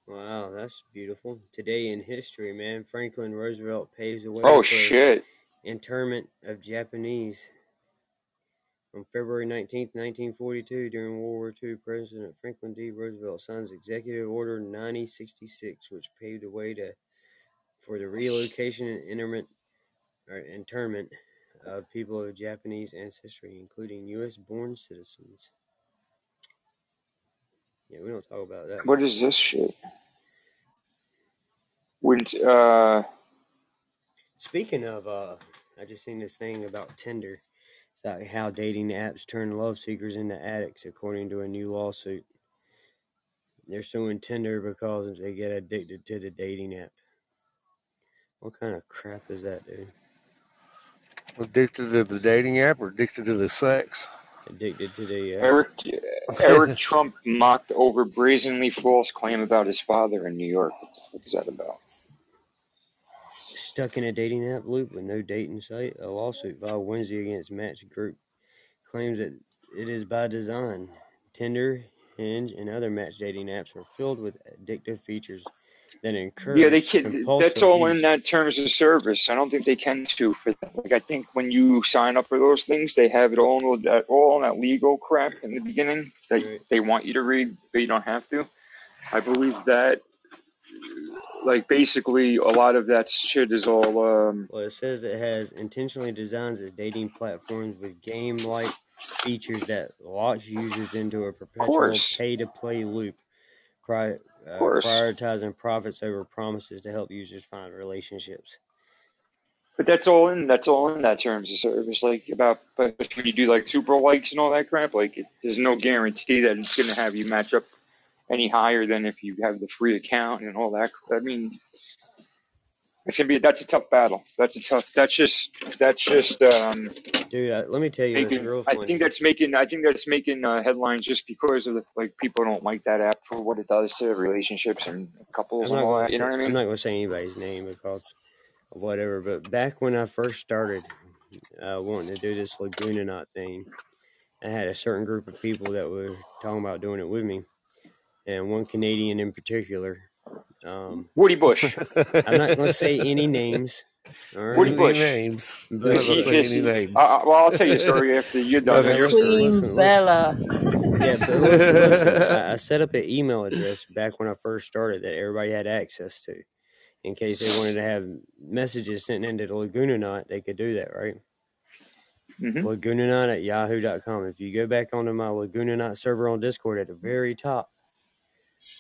Wow, that's beautiful. Today in history, man, Franklin Roosevelt paves the way oh shit! internment of Japanese. On February 19th, 1942, during World War II, President Franklin D. Roosevelt signs Executive Order 9066, which paved the way to for the relocation and interment, or internment of people of Japanese ancestry, including U.S.-born citizens. Yeah, we don't talk about that. What is this shit? Wouldn't uh Speaking of, uh, I just seen this thing about Tinder. It's like how dating apps turn love seekers into addicts, according to a new lawsuit. They're suing Tinder because they get addicted to the dating app. What kind of crap is that, dude? Addicted to the dating app or addicted to the sex? Addicted to the uh, Eric Eric Trump mocked over brazenly false claim about his father in New York. What is that about? Stuck in a dating app loop with no date in sight. A lawsuit filed Wednesday against Match Group claims that it is by design. Tinder, Hinge, and other match dating apps are filled with addictive features that encourage Yeah, they can. That's all in that terms of service. I don't think they can sue for that. Like I think when you sign up for those things, they have it all in that all in that legal crap in the beginning that Right. they want you to read, but you don't have to. I believe that. Like basically, a lot of that shit is all. Um, Well, it says it has intentionally designed its dating platforms with game-like features that locks users into a perpetual pay-to-play loop, pri- uh, prioritizing profits over promises to help users find relationships. But that's all in. That's all in that terms of service. Like about, but when you do like super likes and all that crap, like it, there's no guarantee that it's gonna have you match up any higher than if you have the free account and all that. I mean, it's gonna be that's a tough battle. That's a tough. That's just that's just um Dude, uh, let me tell you, making. I think that's making. I think that's making uh, headlines just because of the like people don't like that app for what it does to relationships and couples and all that. You know what I mean? I'm not gonna say anybody's name because whatever. But back when I first started uh, wanting to do this Laguna Knot thing, I had a certain group of people that were talking about doing it with me, and one Canadian in particular. Um, Woody Bush. I'm not gonna say any names, All right. Woody Any Bush. names? But He- us say his- any names. uh, uh, well, I'll tell you a story after you're done. Okay, listen. Queen listen, listen. Bella. Yeah, but listen, listen. I, I set up an email address back when I first started that everybody had access to, in case they wanted to have messages sent into the Lagunaut. They could do that, right? hmm Lagunaut at yahoo.com. If you go back onto my Lagunaut server on Discord at the very top,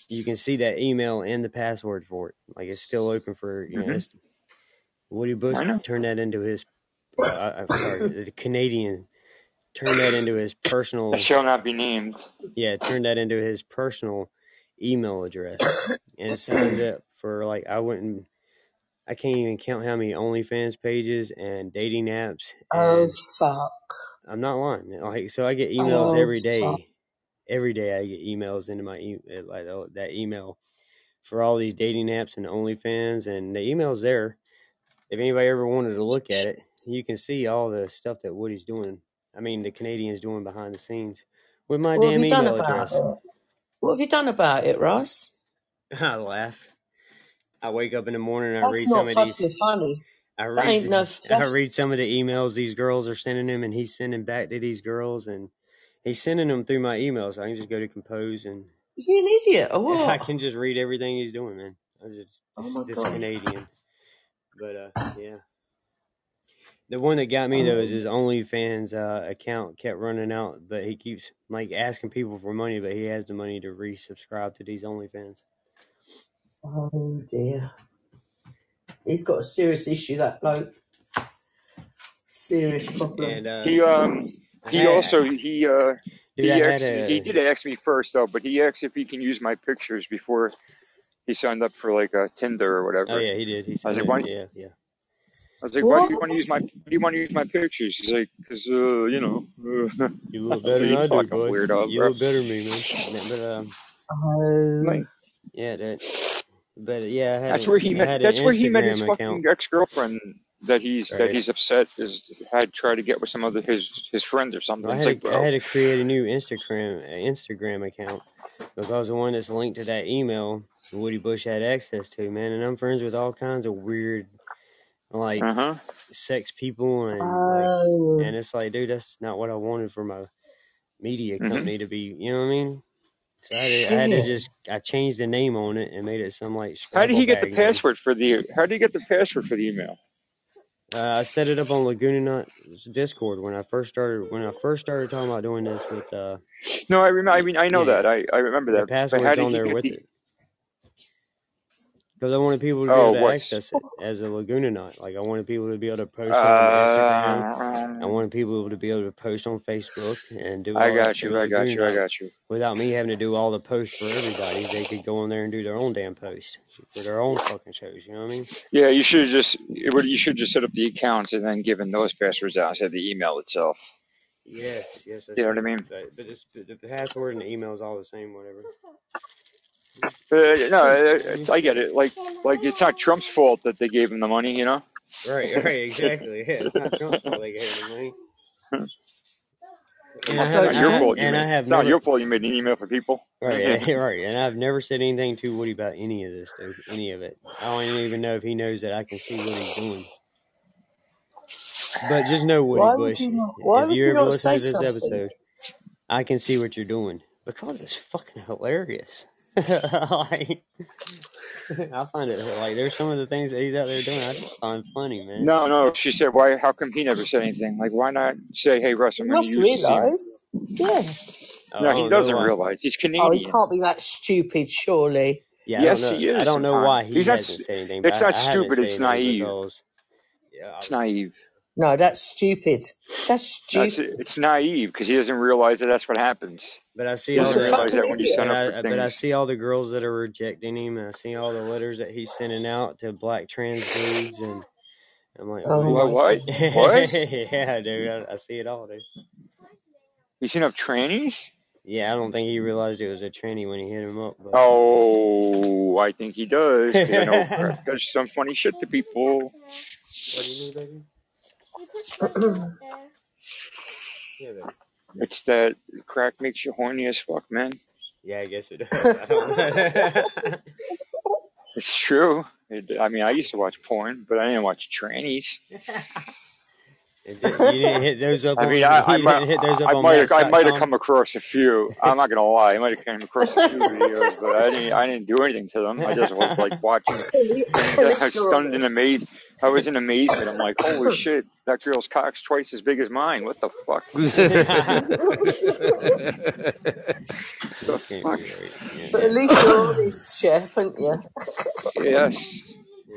you can see that email and the password for it. Like it's still open for you know. Mhm. It's, Woody Bush I know. turned that into his. Uh, I'm sorry, the Canadian turned that into his personal. It shall not be named. Yeah, turned that into his personal email address and signed up for like I wouldn't. I can't even count how many OnlyFans pages and dating apps. Oh fuck. I'm not lying. Like so, I get emails Oh every day. fuck. Every day, I get emails into my e- uh, like uh, that email for all these dating apps and OnlyFans, and the email's there. If anybody ever wanted to look at it, you can see all the stuff that Woody's doing. I mean, the Canadians doing behind the scenes with my What damn email address. it? What have you done about it, Ross? I laugh. I wake up in the morning and I read some of these. funny. I That read ain't no. I read some of the emails these girls are sending him, and he's sending back to these girls, and he's sending them through my email, so I can just go to compose and is he an idiot or I can just read everything he's doing, man. I just Oh this, my this god. Canadian, but uh, yeah. The one that got me though is his OnlyFans uh, account kept running out, but he keeps like asking people for money, but he has the money to resubscribe to these OnlyFans. oh dear. He's got a serious issue, that bloke. Serious problem. And uh, He um I he had, also he uh he I had asked he did ask me first though, but he asked if he can use my pictures before he signed up for like a Tinder or whatever. oh whatever. yeah, he did. He I was said like, why? Yeah, yeah. I was like, why do you want to use my? Why do you want to use my pictures? He's like, cause uh, you know. Uh, You look better than you I do, fucking bud. weirdo, You bro. look better than me, man. But um, Oh. Yeah, that. But yeah, I had that's an where he I met. That's where he met his Instagram fucking ex girlfriend that he's that he's upset is had tried to get with some other his his friend or something. I had like, to, I had to create a new Instagram Instagram account because the one that's linked to that email Woody Bush had access to, man. And I'm friends with all kinds of weird, like uh huh. sex people, and like, Oh. and it's like, dude, that's not what I wanted for my media hmm company to be. You know what I mean? So I had to, I had to just I changed the name on it and made it some like How did he get the bag name. password for the? How did he get the password for the email? Uh, I set it up on Laguna Discord when I first started. When I first started talking about doing this with, uh, No, I remember. I mean, I know yeah, that. I I remember that. The password's on there with it because I wanted people to be Oh, able to what's? access it as a Laguna Nut. Like I wanted people to be able to post it on Instagram. I Uh, wanted people to be able to post on Facebook and do I got you. I got Laguna you. I got you. without me having to do all the posts for everybody. They could go on there and do their own damn post for their own fucking shows. You know what I mean? Yeah, you should just it you should just set up the accounts and then giving those passwords out instead of the email itself. Yes, yes, You know what I mean? But, but it's, the password and the email is all the same, whatever. Uh, no, uh, I get it. Like like it's not Trump's fault that they gave him the money. You know. Right, right, exactly. Yeah, it's not Trump's fault they gave him money. And It's not your fault. You made, have it's not your fault. You made an email for people. right, right, and I've never said anything to Woody about any of this, dude, any of it. I don't even know if he knows that I can see what he's doing. But just know, Woody Why Bush, you not? If you you ever listen to this something? episode, I can see what you're doing because it's fucking hilarious. like, I find it like there's some of the things that he's out there doing I just find funny, man. No, no. She said, "Why? How come he never said anything? Like, why not say, hey, Russ, He I'm going to must use realise. Yeah. Oh, No, he oh, doesn't why. realize. He's Canadian. Oh, he can't be that stupid, surely. Yeah, Yes, know. he I don't know Sometimes why he he's not. hasn't s- said anything, It's not I stupid. said It's naive. yeah, It's naive. No, that's stupid. That's No, it's stupid. it's naive because he doesn't realize that that's what happens. but I see He all He's a doesn't the realize fucking that when you idiot. sign and up for I but I things. see all the girls that are rejecting him, and I see all the letters that he's sending out to black trans dudes, and I'm like, Oh what? What? my What? What? yeah, dude, I, I see it all, dude. You seen up trannies? Yeah, I don't think he realized it was a tranny when he hit him up, but Oh, I think he does because I know Crack does some funny shit to people. what do you mean, baby? Yeah, baby. It's that crack makes you horny as fuck, man. Yeah, I guess it does. I don't. It's true. It, I mean, I used to watch porn, but I didn't watch trannies. It did- you didn't hit those up. I on, mean, I, I you might, didn't hit those up I on might, have, I might have Match.com? come across a few. I'm not gonna lie, I might have come across a few videos, but I didn't, I didn't do anything to them. I just was like watching, At I least was you're stunned and honest. amazed. I was in amazement. I'm like, holy shit, that girl's cock's twice as big as mine. What the fuck? The fuck? be right. Yeah. But at least you're honest, Chef, aren't you? Yes. Yeah.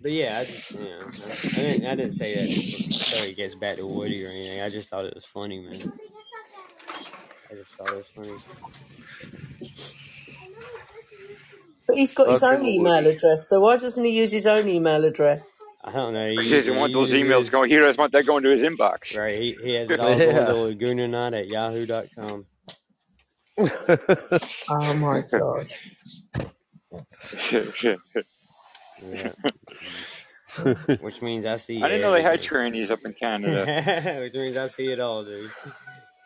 But yeah, I just you know, I, I didn't I didn't say that so he gets back to Woody or anything. I just thought it was funny, man. I just thought it was funny. But he's got his Fucking own email address, so why doesn't he use his own email address? I don't know. He He, doesn't want those uses emails his, going. He doesn't want that going to his inbox. right. He, he has it all going Yeah. to Lagoonanot at yahoo.com. Oh my god. Yeah. Which means I see I didn't know they had everything. trannies up in Canada. Which means I see it all, dude.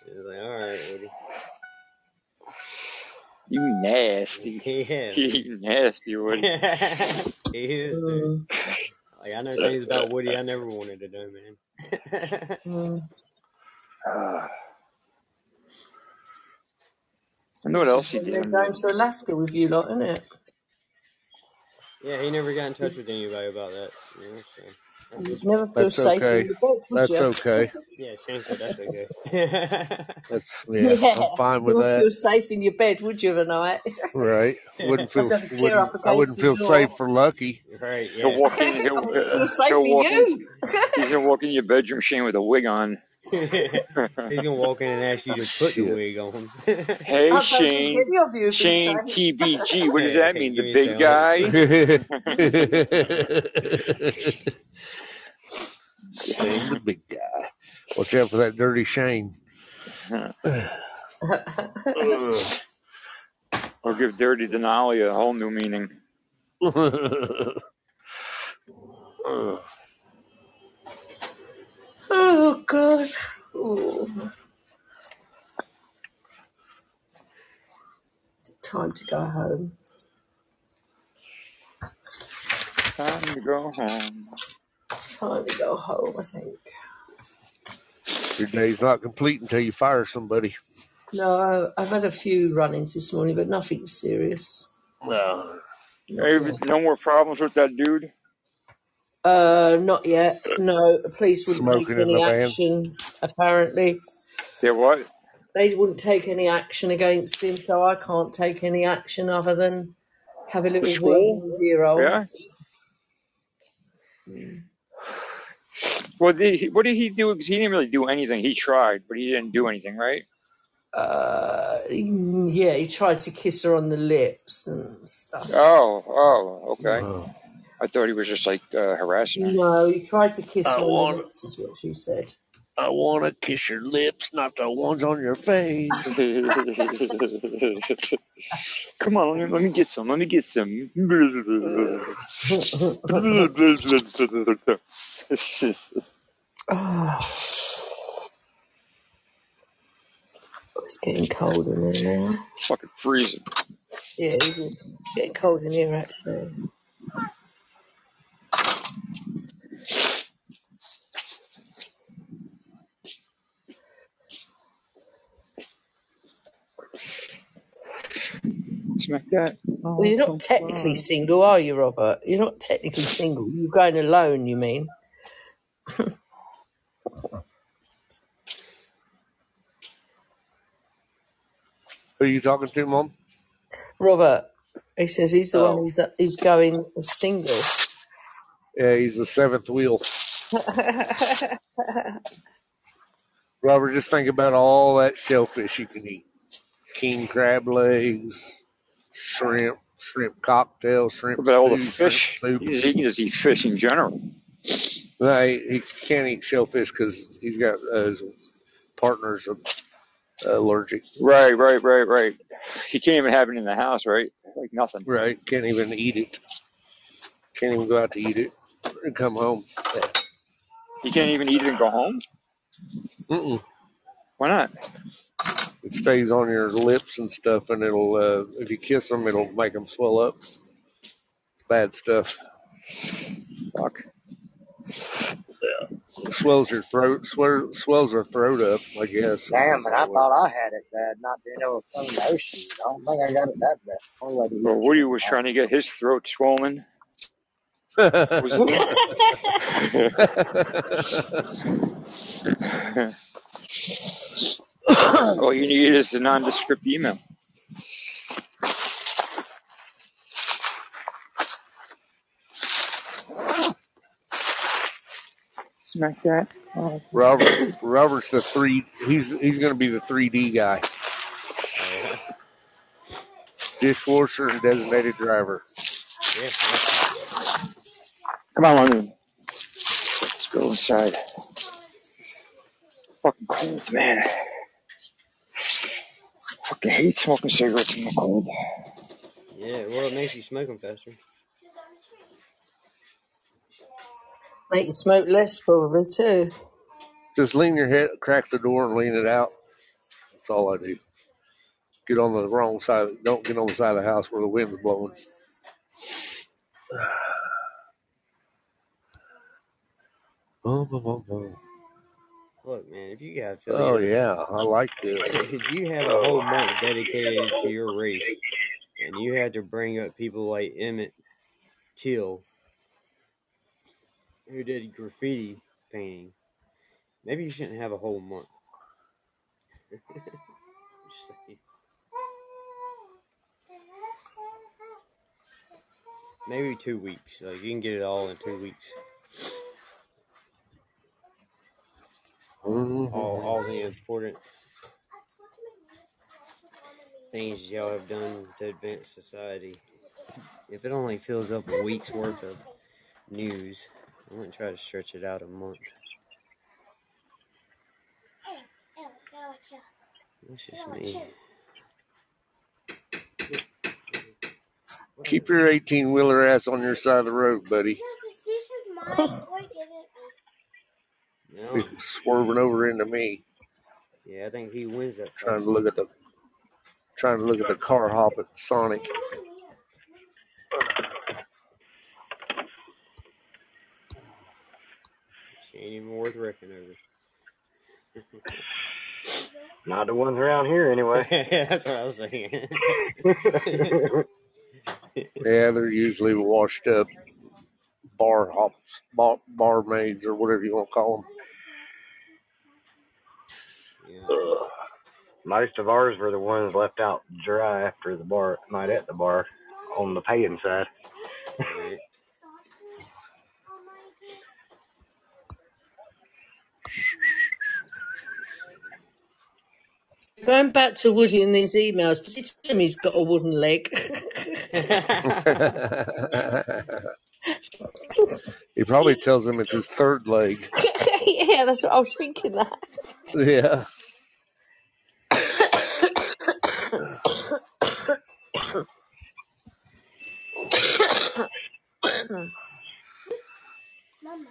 It's like, all right, Woody. You nasty. Yeah, You nasty, Woody. he is, dude. Mm, Like I know things about Woody I never wanted to know, man. mm. Ah. I know what This else is he when did. they're going to Alaska with you lot, isn't it? yeah, he never got in touch with anybody about that. You know, so that's You'd never feel That's safe okay. in your bed, would That's you? okay. Yeah, Shane that's okay. That's yeah. Yeah. I'm fine You with wouldn't feel safe in your bed, would you, of a night? Right. Wouldn't feel have a chair wouldn't I wouldn't feel safe for Lucky. right, He'll yeah. walk in. I He'll, wouldn't uh, safe he'll for walk in. you. He's gonna walk in your bedroom, Shane, with a wig on. He's gonna walk in and ask you to put the Shit. wig on. Hey, I don't Shane. you Shane. TBG. What does that mean? The big guy? Shane the big guy. Watch out for that dirty Shane. Ugh. Or give Dirty Denali a whole new meaning. Ugh. oh, God. Ooh. Time to go home. Time to go home. Time to go home, I think. Your day's not complete until you fire somebody. No, I- I've had a few run-ins this morning, but nothing serious. Well, Hey, no more problems with that dude. Uh, not yet. No, the police wouldn't take smoking in the any van. action. Apparently, Yeah, what? they wouldn't take any action against him, so I can't take any action other than have a little wee school? in his ear. Yeah. Well, did he, what did he do? 'Cause he didn't really do anything. He tried, but he didn't do anything, right? Uh, yeah, he tried to kiss her on the lips and stuff. Oh, oh, okay. oh, I thought he was just like uh, harassing her. No, he tried to kiss I her on the want lips, is what she said. I want to kiss your lips, not the ones on your face. Come on, let me, let me get some. Let me get some. oh, it's getting cold in here now. Fucking freezing. Yeah, it's getting cold in here actually. Smack that. Well, you're not technically single, are you, Robert? You're not technically single. You're going alone, you mean? Who are you talking to, Mom? Robert, he says he's the one Oh, who's, who's going single. yeah, he's the seventh wheel. Robert, just think about all that shellfish you can eat: king crab legs, shrimp, shrimp cocktail, What shrimp about all the fish? soup. He's, he can just eat fish in general. No, he, he can't eat shellfish because he's got uh, his partner's allergic. Right, right, right, right. He can't even have it in the house, right? Like nothing. Right, can't even eat it. Can't even go out to eat it and come home. He can't even eat it and go home. Mm-mm. Why not? It stays on your lips and stuff, and it'll uh, if you kiss them, it'll make them swell up. Bad stuff. Fuck. Yeah. Swells your throat. Swell, swells her throat up. I guess. Damn, and I thought I had it bad, not being able to swim the ocean. I don't think I got it that bad. Only way to Well, Woody was trying to get his throat swollen. All you need is a nondescript email. Smack that. Oh, Robert. Robert's the three. He's he's going to be the 3D guy. Dishwasher and designated driver. Yeah. Come on, London. Let's go inside. Fucking cold, man. Fucking hate smoking cigarettes in the cold. Yeah, well, it makes you smoke them faster. Make you smoke less, probably too. Just lean your head, crack the door, and lean it out. That's all I do. Get on the wrong side. Don't get on the side of the house where the wind's blowing. Oh, oh, oh, oh. Look, man, if you got affiliate, Oh, yeah, I like this. if you have a whole month dedicated to your race, and you had to bring up people like Emmett Till, who did graffiti painting, maybe you shouldn't have a whole month. Maybe two weeks. Like you can get it all in two weeks. Mhm. All, all the important things y'all have done to advance society. If it only fills up a week's worth of news, I wouldn't try to stretch it out a month. Hey, hey, gotta watch out. That's just me. Keep your 18 wheeler ass on your side of the road, buddy. This is mine. Boy, give it me. No, Be swerving over into me, yeah, I think he wins that trying fight. to look at the trying to look at the car hop at Sonic. She ain't even worth reckoning over. Not the ones around here, anyway. That's what I was saying. Yeah, they're usually washed up bar hops, bar, barmaids, or whatever you want to call yeah. Them. Most of ours were the ones left out dry after the bar night at the bar on the paying side. Right. Oh my god. Going back to Woody in these emails, does he tell him he's got a wooden leg? he probably tells him it's his third leg. yeah, that's what I was thinking. That. Yeah. Mama.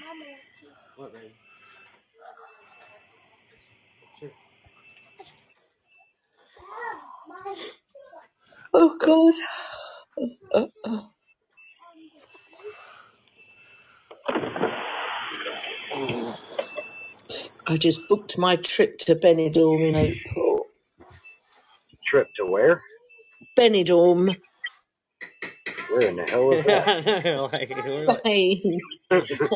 Mama. what, baby? Sure. Oh God. I just booked my trip to Benidorm in April. Trip to where? Benidorm, Where in the hell is that? like, we're like, Spain. Where?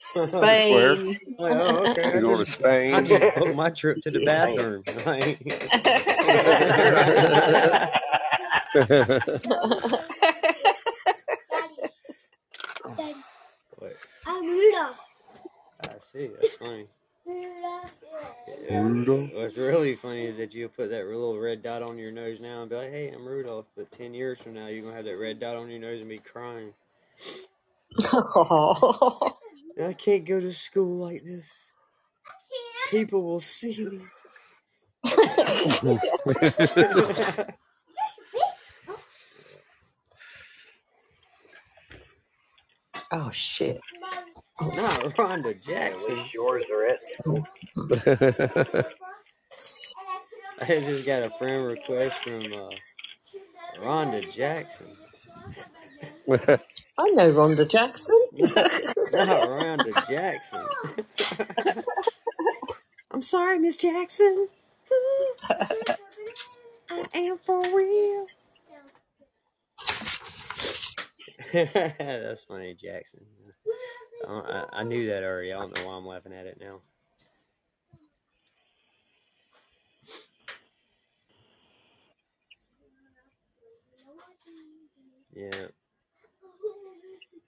Spain. like, oh, okay. I You going to just, I Spain? just booked my trip to the bathroom. Like, Daddy. Daddy. I'm Rudolph. I see. That's funny. Rudolph. What's really funny is that you'll put that little red dot on your nose now and be like, "Hey, I'm Rudolph." But ten years from now, you're gonna have that red dot on your nose and be crying. Oh. I can't go to school like this. People will see me. oh shit. Not Rhonda At Jackson. least yours are at school. I I just got a friend request from uh, Rhonda Jackson. I know Rhonda Jackson. Not Rhonda Jackson. I'm sorry, Miss Jackson. I am for real. That's funny, Jackson. I, I, knew that already. I don't know why I'm laughing at it now. Yeah.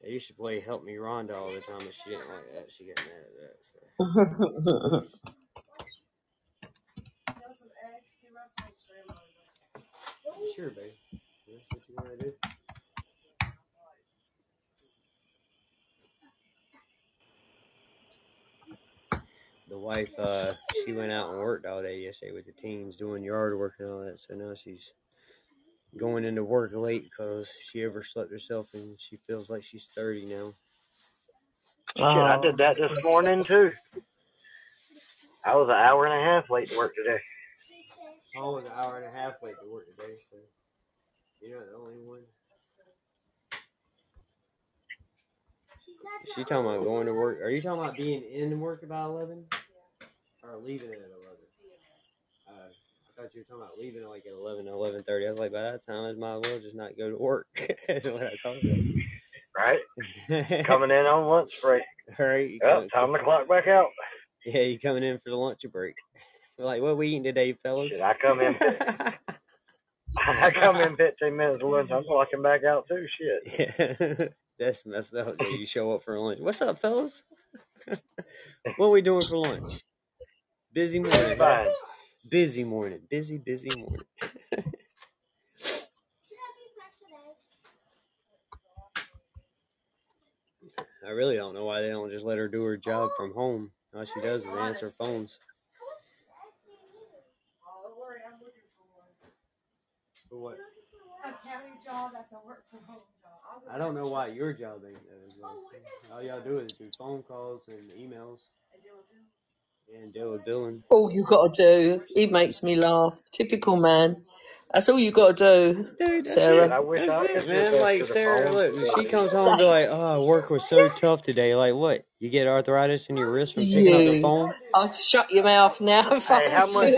I used to play Help Me Rhonda all the time, but she didn't like that. She got mad at that. So. Sure, babe. That's what you want to do. The wife, uh, she went out and worked all day yesterday with the teens doing yard work and all that. So now she's going into work late because she overslept herself and she feels like she's 30 now. Shit, I did that this morning too. I was an hour and a half late to work today. I was an hour and a half late to work today, so you're not the only one. She talking about going to work. Are you talking about being in work about 11? Or leaving at 11? Uh, I thought you were talking about leaving like at 11, 11.30. I was like, by that time, I might as well just not go to work. That's what I told you. Right? Coming in on lunch break. All right. You Yep, time to clock back out. yeah, you coming in for the lunch break. We're like, what we eating today, fellas? Shit, I come in. I come in 15 minutes to lunch. I'm clocking back out too. Shit. Yeah, that's messed up. Dude. You show up for lunch. What's up, fellas? what are we doing for lunch? Busy morning. Fine. Busy morning. Busy, busy morning. I really don't know why they don't just let her do her job from home. All she does is answer phones. Oh, don't worry, I'm looking for what? A county job that's a work from home job. I'll go I don't know why your job ain't that. All y'all do is do phone calls and emails and deal with bills. and deal with billing. all you got to do. He makes me laugh. Typical man. That's all you got to do, Dude, that's Sarah. it. I wish I That's could it, do man. that Like to the Sarah, phone. look, she comes home and be like, "Oh, work was so tough today." Like, what? You get arthritis in your wrist from picking up the You. phone? I'll shut your mouth now if Hey, how much?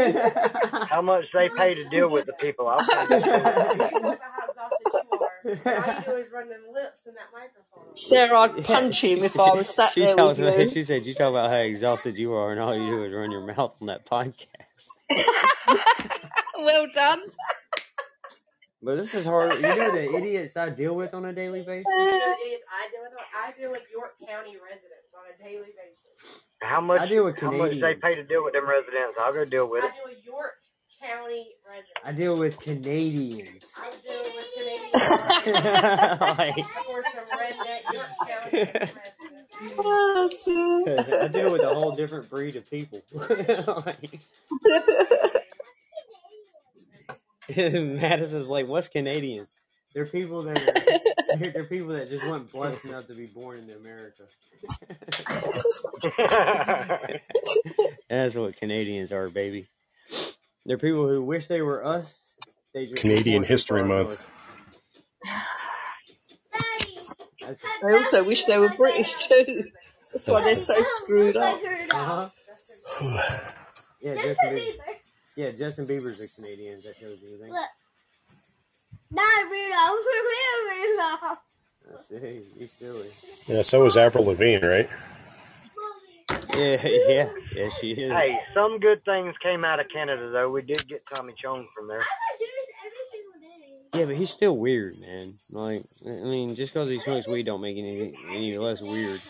How much they pay to deal with the people? I'll pay this shit. You talk about how exhausted you are. All you do is run them lips in that microphone. Sarah, I'd punch him if I was sat she there talks with about, you. she said, "You talk about how exhausted you are, and all you do is run your mouth on that podcast." well done. But this is hard. You know the idiots I deal with on a daily basis. You know the idiots I deal with? I deal with York County residents on a daily basis. How much? I deal with How much they Canadians. pay to deal with them residents? I'll go deal with I it. deal with York County residents. I deal with Canadians. I deal with Canadian like, or some redneck York County residents. Oh, dear. I deal with a whole different breed of people. like, Madison's like, what's Canadians? They're people that are, they're, they're people that just weren't blessed enough to be born in America. That's what Canadians are, baby. They're people who wish they were us. They just Canadian History Month. north. That's, I also wish they were British too. That's why they're so screwed up. uh-huh. Yeah, Yeah, Justin Bieber's a Canadian. That shows you anything. Look. Not Rudolph. Real Rudolph. I see. He's silly. Yeah, so is Avril Lavigne, right? Yeah, yeah, yeah. She is. hey, some good things came out of Canada though. We did get Tommy Chong from there. I do this every single day. Yeah, but he's still weird, man. Like, I mean, just because he smokes weed don't make any any less weird.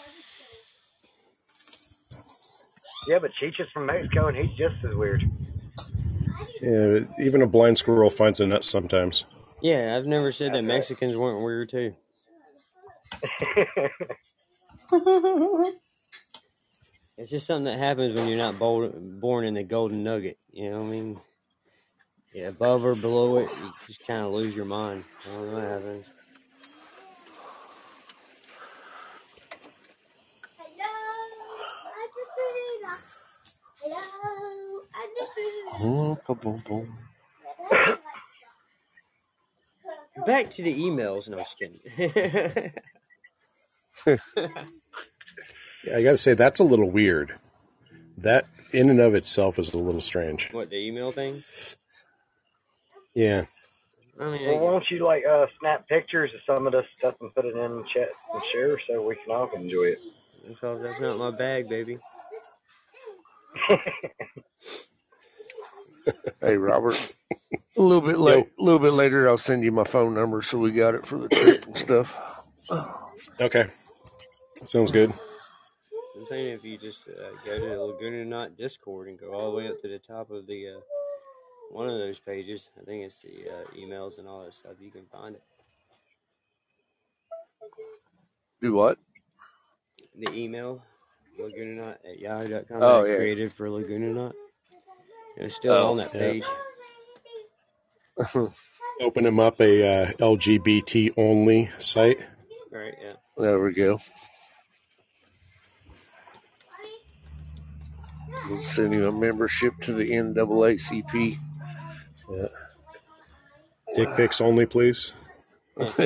Yeah, but Cheech is from Mexico and he's just as weird. Yeah, even a blind squirrel finds a nut sometimes. Yeah, I've never said that Mexicans weren't weird too. It's just something that happens when you're not bold, born in the golden nugget. You know what I mean? Yeah, above or below it, you just kind of lose your mind. I don't know what happens. Hello, I'm just Rudolph. Hello, I'm just using Boom, boom, boom, boom. Back to the emails. No, just kidding. Yeah, I got to say that's a little weird. That in and of itself is a little strange. what the email thing? Yeah. I mean, Well, I, why don't you like uh, snap pictures of some of this stuff and put it in the chat and share so we can all enjoy it? because that's not my bag, baby. Hey, Robert. A little bit late. A little bit later, I'll send you my phone number so we got it for the trip and stuff. Okay. Sounds good. I'm saying if you just uh, go to the Laguna Knot Discord and go all the way up to the top of the uh, one of those pages, I think it's the uh, emails and all that stuff. You can find it. Do what? The email Laguna Knot at yahoo.com. Oh, that I yeah. created for Laguna Knot. It's still Oh, on that yeah. page. Open them up a uh, LGBT only site. Right? Yeah. there we go. We'll send you a membership to the NAACP. Yeah. Dick pics only, please. That's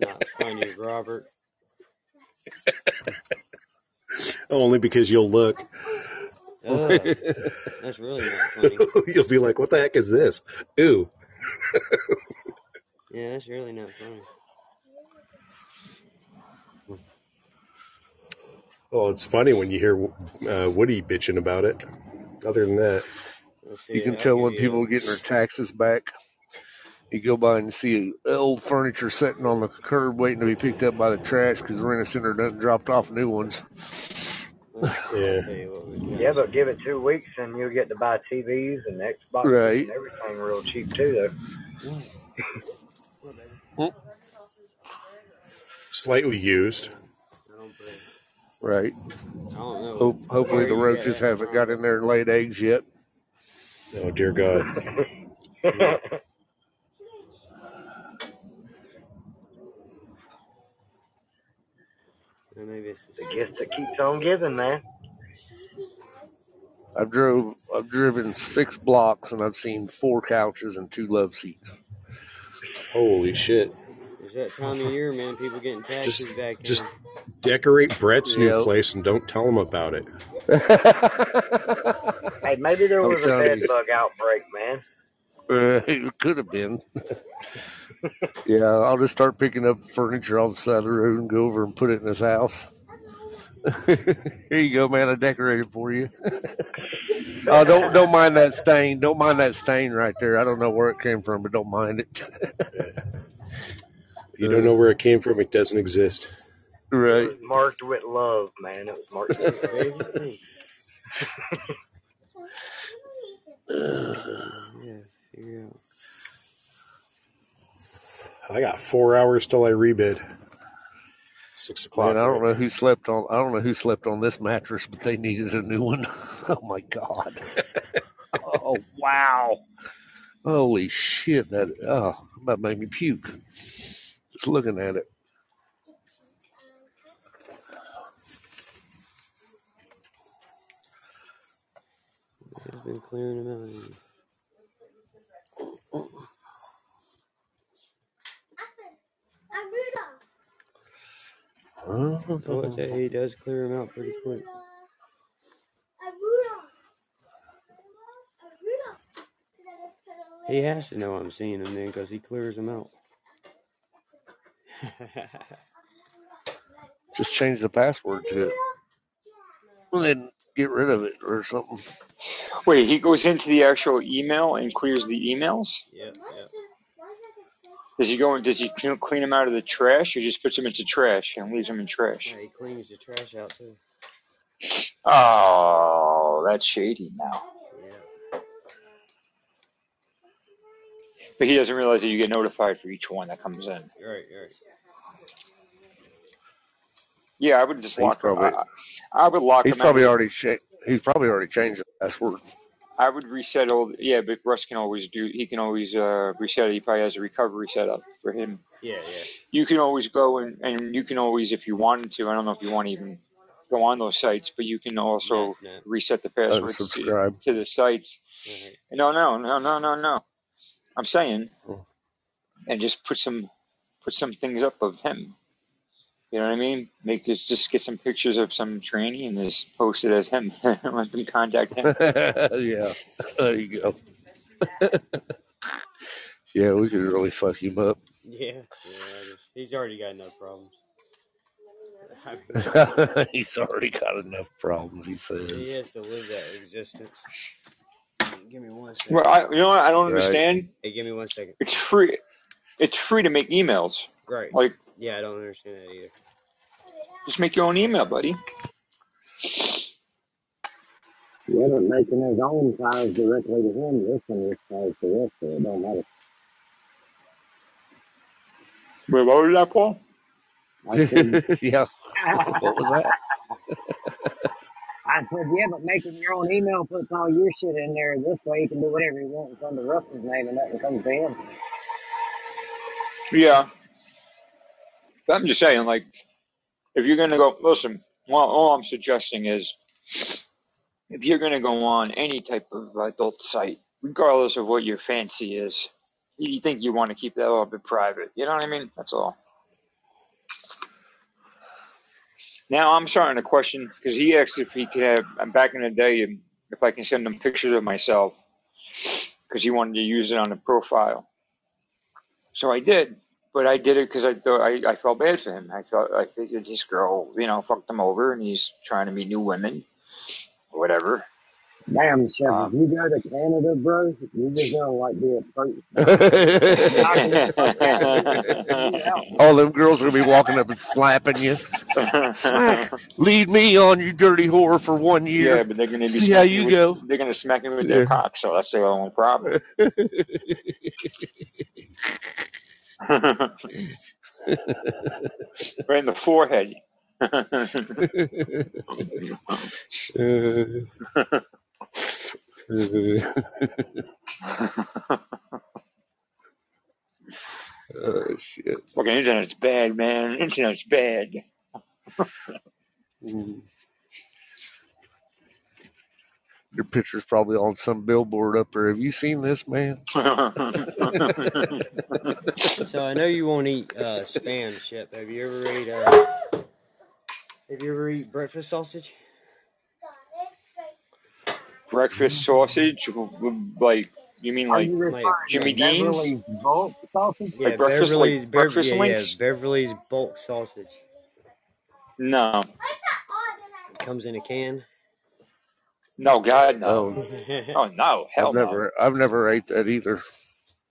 not funny, Robert. Only because you'll look. Ugh, that's really not funny. you'll be like, "What the heck is this?" Ooh. Yeah, that's really not funny. Well, it's funny when you hear uh, Woody bitching about it. Other than that, see. You can I'll tell when people a- are getting their taxes back. You go by and see old furniture sitting on the curb waiting to be picked up by the trash because the rent center doesn't dropped off new ones. Yeah. tell you what we got. yeah, but give it two weeks and you'll get to buy TVs and Xbox Right. and everything real cheap too, though. Slightly used. I don't believe- Right. I don't know. Hope, hopefully the roaches haven't got in there and laid eggs yet. Oh dear God. Or maybe it's the the gift that keeps on giving, man. I've drove I've driven six blocks and I've seen four couches and two love seats. Holy shit. It's that time of year, man. People getting taxes Just- back. just- Decorate Brett's new place and don't tell him about it. Hey, maybe there I'm was a telling bed bug outbreak, man. Uh, it could have been. yeah, I'll just start picking up furniture off the side of the road and go over and put it in his house. Here you go, man. I decorated for you. oh, don't don't mind that stain. Don't mind that stain right there. I don't know where it came from, but don't mind it. If you don't know where it came from, it doesn't exist. It right. was marked with love, man. It was marked with love. Yeah, figure out. I got four hours till I rebid. Six o'clock. Man, I don't right? know who slept on. I don't know who slept on this mattress, but they needed a new one. oh my god. oh wow. Holy shit! That oh, that made me puke. Just looking at it. I've been clearing them out. I'm Rudolph. I oh. would say he does clear him out pretty quick. I'm Rudolph. I'm Rudolph. Did I just put away? He has to know I'm seeing him then because he clears him out. Just change the password to it, and then get rid of it or something. Wait, he goes into the actual email and clears the emails. yep, yep. Does he go and does he clean clean them out of the trash, or just puts them into trash and leaves them in trash? Yeah, he cleans the trash out too. Oh, that's shady now. Yeah. But he doesn't realize that you get notified for each one that comes in. Right, right. Yeah, I would just He's lock. probably- I, I would lock. He's them probably out. already cha- He's probably already changed the password. I would reset all. Yeah, but Russ can always do. He can always uh, reset it. He probably has a recovery set up for him. Yeah, yeah. You can always go and and you can always, if you wanted to. I don't know if you want to even go on those sites, but you can also No, no. reset the passwords to, to the sites. Alright. No, no, no, no, no, no. I'm saying, Oh. and just put some put some things up of him. You know what I mean? Make it just get some pictures of some tranny and just post it as him. Let them contact him. yeah, there you go. yeah, we could really fuck him up. Yeah, yeah. Just, he's already got enough problems. I mean, He's already got enough problems, he says he says. has to live that existence. Give me one second. Well, I, you know what? I don't Right. understand. Hey, give me one second. It's free. It's free to make emails. Right. Like, Yeah, I don't understand that either. just make your own email, buddy. Yeah, but making his own ties directly to him, this one just ties to us, so it don't matter. Wait, what was that, Paul? I said, yeah, what was that? I said, yeah, but making your own email puts all your shit in there. This way you can do whatever you want It's under Russell's name and nothing comes to him. Yeah. But I'm just saying, like, if you're gonna go, listen. Well, all I'm suggesting is, if you're gonna go on any type of adult site, regardless of what your fancy is, you think you want to keep that a little bit private. You know what I mean? That's all. Now I'm starting to question because he asked if he could have. I'm back in the day, if I can send him pictures of myself because he wanted to use it on the profile. So I did, but I did it because I thought I, I felt bad for him. I felt I figured this girl, you know, fucked him over, and he's trying to meet new women, or whatever. Damn, Chef, Uh, if you go to Canada, bro, you're just gonna like be a person. All them girls are gonna be walking up and slapping you. Smack. Lead me on, you dirty whore, for one year. yeah, but they're gonna be See how you with, go. they're gonna smack me with their cock, so that's the only problem. right in the forehead. oh shit. Fucking internet's bad, man. Internet's bad. Mm. Your picture's probably on some billboard up there. Have you seen this man? So I know you won't eat uh, spam, Shep. Have you ever ate? Uh, have you ever eat breakfast sausage? Breakfast sausage, like you mean like you Like Jimmy to Dean's? Beverly's bulk sausage? yeah, Like breakfast, like Beverly's Bev- breakfast yeah, yeah, links? Beverly's bulk sausage. No, It comes in a can. No, God, no. Oh, Oh no, hell I've no. never, I've never ate that either.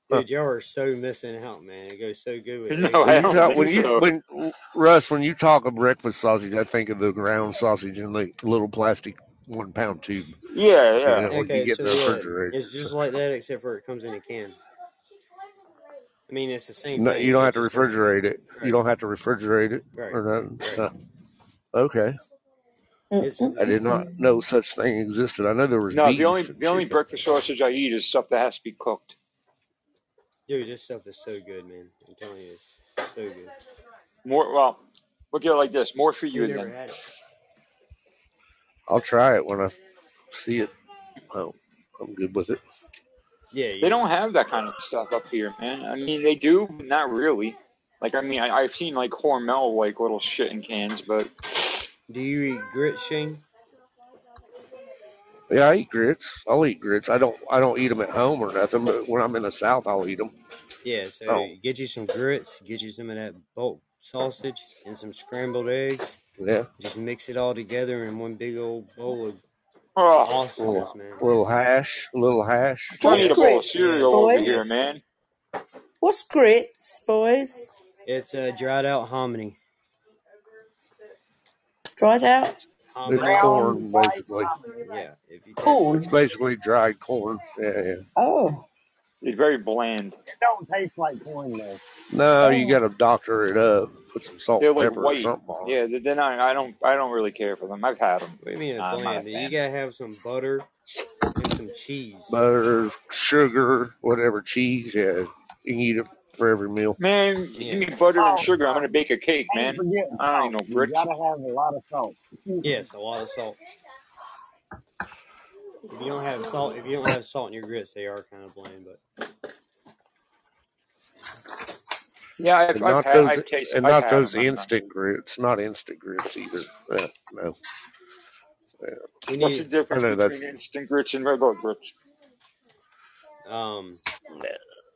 Dude, y'all are so missing out, man. It goes so good with No, eggs. I When you don't talk, when think you, so. when Russ, when you talk of breakfast sausage, I think of the ground sausage in the little plastic one pound tube. Yeah, You yeah. know, when you Okay, get so the yeah, it's just like that, except for it comes in a can. I mean, it's the same No, thing. you don't have to just comes in a refrigerate it. You don't have to refrigerate it right, or nothing. right. No. Okay. Mm-hmm. It's I did not know such thing existed. I know there was No, the only beef and the only chicken. breakfast sausage I eat is stuff that has to be cooked. dude, this stuff is so good, man. I'm telling you, it's so good. More well, look at it like this. More for You you never then. had it. I'll try it when I see it. Oh, I'm good with it. Yeah, They you. don't have that kind of stuff up here, man. I mean, they do, but not really. Like, I mean, I, I've seen like Hormel like little shit in cans, but Do you eat grits, Shane? Yeah, I eat grits. I'll eat grits. I don't. I don't eat them at home or nothing. But when I'm in the South, I'll eat them. Yeah, so Oh, get you some grits, get you some of that bulk sausage, and some scrambled eggs. yeah. Just mix it all together in one big old bowl of oh, awesomeness, Little, man. little hash. Little hash. I'm trying to What's eat a bowl of grits, cereal over here, man. What's grits, boys? It's a dried out hominy. Dried out um, It's corn, basically. yeah. If you take It's basically dried corn. Yeah, yeah. Oh, It's very bland. It don't taste like corn though. No, oh. you oh, got to doctor it up. Put some salt They're and like pepper or white. something on it. Yeah, they're not. I don't. I don't really care for them. I've had them. what do you mean it's I'm not a bland? You fan. gotta have some butter and some cheese. Butter, sugar, whatever, cheese. Yeah, you can eat it for every meal. Man, Yeah. give me butter and Oh, sugar. I'm gonna bake a cake, man. I ain't salt. no You grits. gotta have a lot of salt. Yes, a lot of salt. If you don't have salt, if you don't have salt in your grits, they are kind of bland. But Yeah, I've, And I've not had, those, I've tasted, and I've not those them. I'm not- instant grits. Not instant grits either. Yeah, no. we What's the difference I know that's- instant grits and regular grits? um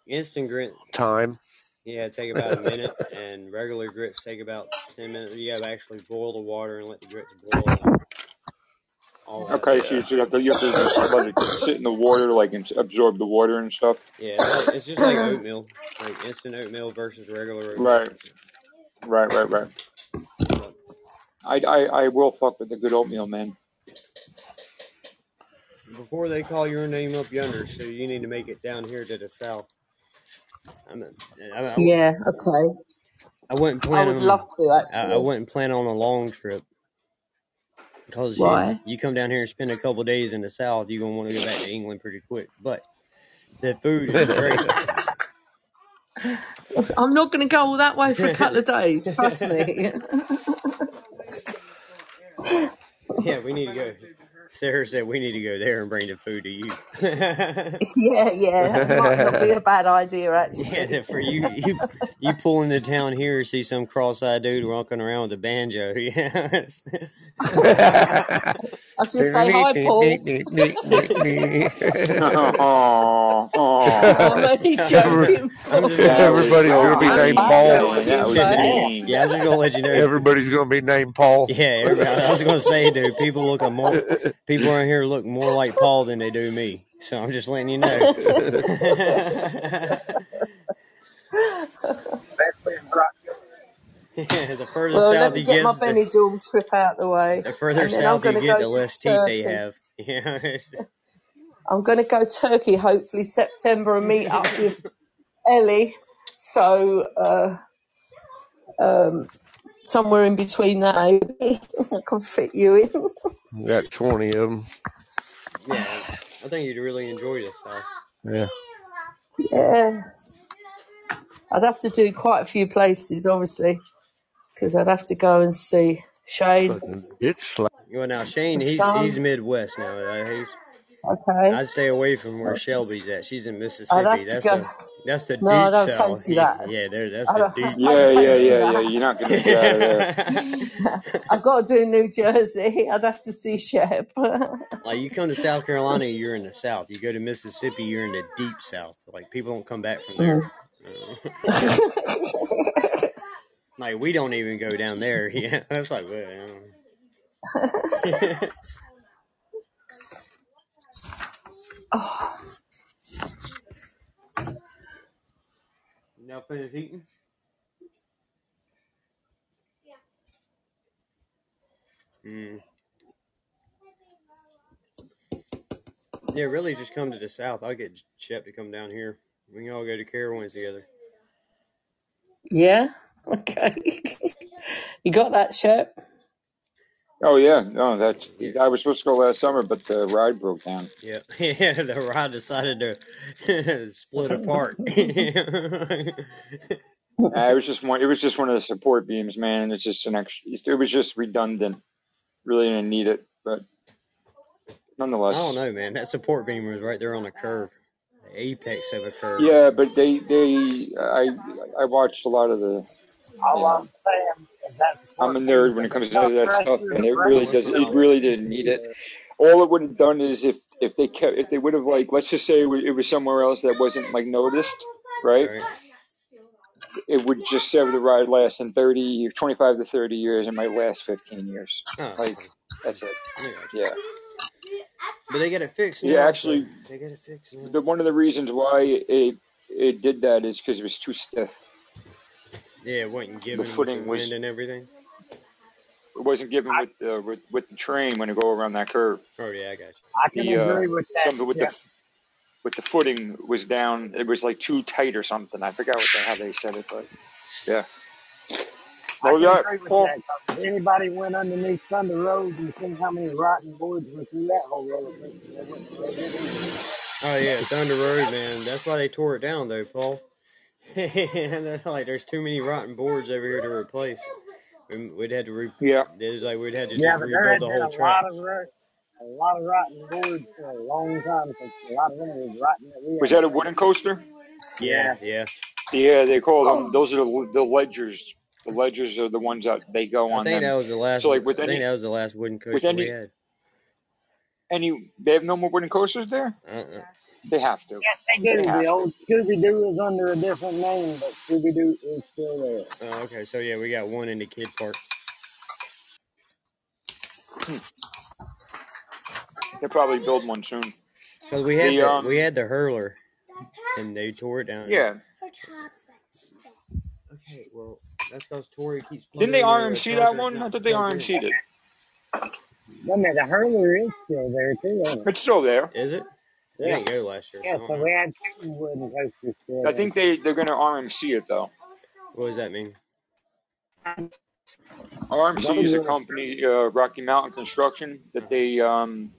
instant grit. Time. Yeah, take about a minute, and regular grits take about ten minutes. You gotta actually boil the water and let the grits boil. And all. Okay, so you have to, you have to let it sit in the water, like and absorb the water and stuff. Yeah, it's, like, it's just like oatmeal, like instant oatmeal versus regular oatmeal. Right. Right, right, right. I, I, I will fuck with the good oatmeal, man. before they call your name up yonder, so you need to make it down here to the south. I mean, I, I, Yeah, okay. I wouldn't I plan would on. love to I, I actually. wouldn't plan on a long trip because you, Why? you come down here and spend a couple days in the south, you're gonna want to go back to England pretty quick. But the food is great. I'm not going to go all that way for a couple of days. Trust me. yeah, we need to go. Sarah said we need to go there and bring the food to you. yeah, yeah. Might not be a bad idea actually. Yeah, for you, you, you pull into town here and see some cross-eyed dude walking around with a banjo. Yeah, I'll just say hi, Paul. oh, oh. I'm only joking. I'm just That gonna, was Everybody's gonna be named. Paul. That was mean. yeah, I was just gonna let you know. Everybody's gonna be named Paul. Yeah, everybody, I was gonna say, dude, people look more, people around here look more like Paul than they do me. So I'm just letting you know. Especially in Rockville. Yeah, the further Well, let south me you get get, my the, Benidorm trip out the way. the further I'm south you get, the to less teeth they have. Yeah, I'm going to go Turkey hopefully September and meet up with Ellie. So, uh, um, somewhere in between that, maybe I can fit you in. Got twenty of them. yeah. I think you'd really enjoy this. South. Yeah. Yeah. I'd have to do quite a few places, obviously, because I'd have to go and see Shane. Fucking bitch slap. Well, now Shane, he's sun. he's Midwest now. Uh, he's Okay. I'd stay away from where Shelby's at. She's in I'd Mississippi. have to That's go. the that's the No, I don't south. fancy that. Yeah, there. That's I the don't- deep. Yeah, yeah, yeah, yeah. You're not gonna get out of there. I've got to do New Jersey. I'd have to see Shep. like you come to South Carolina, you're in the South. You go to Mississippi, you're in the deep South. Like people don't come back from there. Like we don't even go down there. Yeah, that's like. Well, uh, oh, you now finished eating? Mm. Yeah, really, just come to the South. I'll get Shep to come down here. We can all go to Carowinds together. yeah. Okay. you got that, Shep? Oh yeah, no, that's. I was supposed to go last summer, but the ride broke down. Yeah, yeah. The ride decided to split apart. Uh, it was just one. It was just one of the support beams, man. It's just an extra. It was just redundant. Really didn't need it, but nonetheless. I don't know, man. That support beam was right there on the curve, the apex of a curve. Yeah, but they they I I watched a lot of the. All You I'm saying is that I'm a support nerd when it comes to that stuff, pressure and it really does. it. It really didn't need it. All it would have done is if if they kept if they would have like let's just say it was, it was somewhere else that wasn't like noticed, right? Right. It would just have the ride last in 30, 25 to 30 years. It might last 15 years. Oh, Like that's it. I got you. Yeah. But they got it fixed Yeah, now. actually, they got it fixed now. the one of the reasons why it it did that is because it was too stiff. Yeah, it wasn't The given with the footing was and everything. it wasn't given with the with, with the train when it go around that curve. Oh yeah, I got you. I can The uh with that. something with Yeah. the with the footing was down. It was like too tight or something. I forgot what the, how they said it, but yeah. Oh yeah, agree Paul. if anybody went underneath Thunder Road and seen how many rotten boards were through that whole road, they, they, wouldn't- they didn't. Oh yeah, Thunder Road, man. That's why they tore it down, though, Paul. and they're like, there's too many rotten boards over here to replace. And We'd had to re- Yeah. it was like we'd had to Yeah, just but there rebuild had the whole track. lot of ro- a lot of rotten boards for a long time a lot of them was rotten that we Was had. that a wooden coaster? Yeah, yeah. Yeah, they call them. Oh. Those are the, the ledgers. The ledgers are the ones that they go I on think them. that was the last. So like with I think any that was the last wooden with coaster we had. any they have no more wooden coasters there. Uh-uh. They have to. Yes, they do. They have The to. old Scooby Doo is under a different name, but Scooby Doo is still there. Oh, okay, so yeah, we got one in the kid park. They'll probably build one soon. Cause we had The the um we had the hurler, and they tore it down. yeah. Okay, well that's because Tori keeps Didn't they plugging the RMC that charger one? I thought they plugged in. RMC'd it. Wait a minute, the hurler is still there too, ain't it? It's still there. Is it? We Yeah. didn't go last year, so I Yeah, don't so know. we had two wooden coasters still I there. think they they're gonna RMC it though. What does that mean? RMC is a Another company, uh, Rocky Mountain Construction, that they um,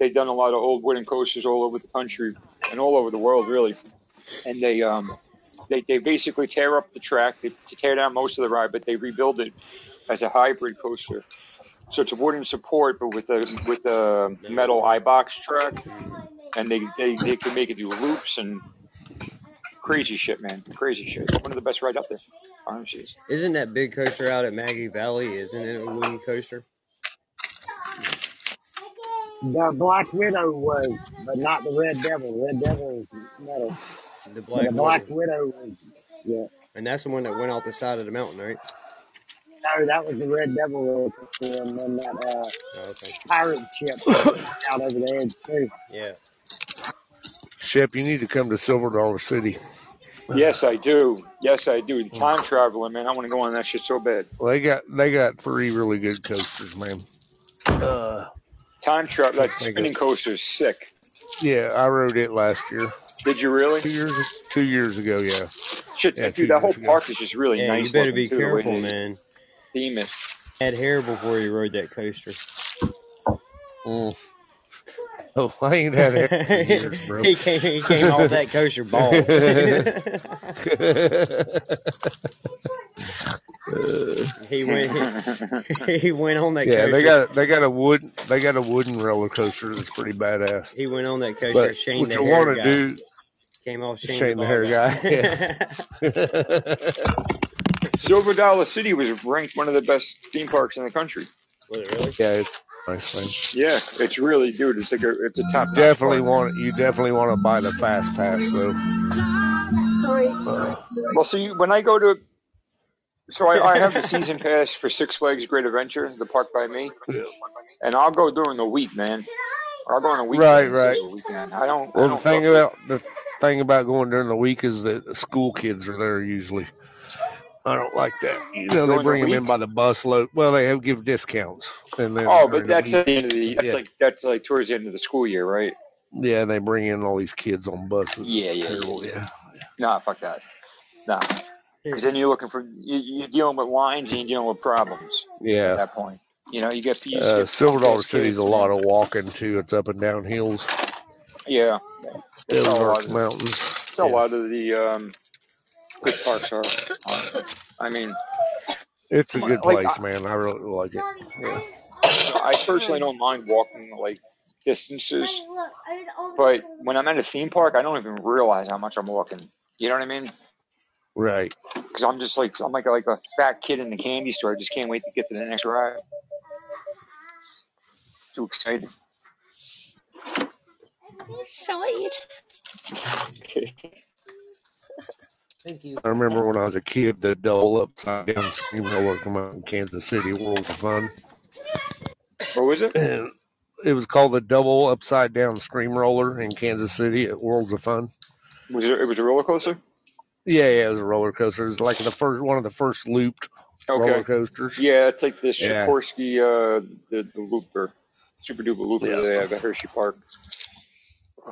they've done a lot of old wooden coasters all over the country and all over the world, really. And they um, they they basically tear up the track, they tear down most of the ride, but they rebuild it as a hybrid coaster. So it's a wooden support, but with a with a metal I-Box track, and they they they can make it do loops and crazy shit, man, crazy shit. One of the best rides out there. RMC's. Isn't that big coaster out at Maggie Valley? Isn't it a wooden coaster? The Black Widow was, but not the Red Devil. Red Devil is metal. The But Black the Black Widow, Widow was, yeah. and that's the one that went off the side of the mountain, right? No, that was the Red Devil roller coaster, and then that uh, Oh, okay. pirate ship out over the edge too. Yeah. Shep, you need to come to Silver Dollar City. Yes, I do. Yes, I do. Time traveler, man. I want to go on that shit so bad. Well, they got they got three really good coasters, man. Uh, Time travel, that they spinning got, coaster is sick. yeah, I rode it last year, Did you really? two years two years ago. Yeah, Shit, yeah, two dude, that whole years ago. park is just really Yeah, you better looking be too. The way careful, they man. Theme it. Had hair before you rode that coaster. Mm. Oh, I ain't had hair years, bro. he came he came off that coaster bald. he went he, he went on that yeah, they got they got a wood they got a wooden roller coaster that's pretty badass. He went on that coaster. But Shane what the you hair want guy to do, came off Shane, Shane the hair bald guy. Yeah. Silver Dollar City was ranked one of the best theme parks in the country. Was it really? yeah, it's nice, man. Yeah, it's really, dude. It's like a, it's a top notch Definitely park. want you definitely want to buy the fast pass though. Sorry. Uh, Well, see, when I go to, so I, I have the season pass for Six Flags Great Adventure, the park by me, and I'll go during the week, man. I'll go on a weekend right, right. weekend. I don't, Well, the don't thing fuck with. about the thing about going during the week is that school kids are there usually. I don't like that. You know, they During the bring them in week? by the bus load. Well, they have give discounts, and then Oh, during but the that's week, at the end of the. That's yeah, like that's like towards the end of the school year, right? yeah, they bring in all these kids on buses. Yeah, It's yeah, yeah, terrible. yeah. Yeah, Nah, fuck that. Nah, because then you're looking for you, you're dealing with lines and you're dealing with problems Yeah, at yeah. that point. You know, you get you Uh, get Silver Dollar ass City's kids, a man. lot of walking too. It's up and down hills, Yeah, that's how a lot Ozarks of Mountains. that's how a Yeah, lot of the um, good parks are. I mean, it's a good like place, I, man. I really like it. Yeah. I personally don't mind walking like distances, but when I'm at a theme park, I don't even realize how much I'm walking. You know what I mean? Right. Because I'm just like I'm like a, like a fat kid in the candy store. I just can't wait to get to the next ride. Too excited. Side. Thank you. I remember when I was a kid, the double upside down scream roller come out in Kansas City, Worlds of Fun. What was it? And it was called the double upside down scream roller in Kansas City at Worlds of Fun. Was it? It was a roller coaster. Yeah, yeah, it was a roller coaster. It was like the first one of the first looped roller coasters. Yeah, it's like the Yeah, uh, the the looper, super duper looper yeah. they have at Hershey Park.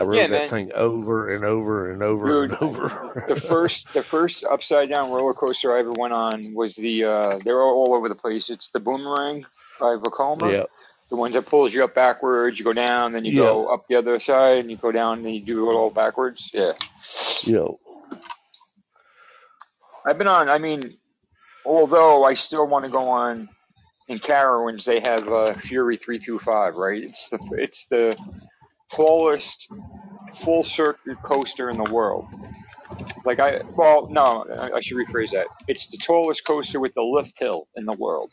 I rode Yeah, that man, thing over and over and over and over. The first the first upside down roller coaster I ever went on was the uh, they're all over the place. It's the Boomerang by Vekoma. yeah, The ones that pulls you up backwards, you go down, then you Yeah. go up the other side, and you go down, and then you do it all backwards. Yeah. Yo. I've been on. I mean, although I still want to go on in Carowinds, they have uh, Fury three two five. Right? It's the it's the tallest full circuit coaster in the world. Like I, well, no, I I should rephrase that. It's the tallest coaster with the lift hill in the world.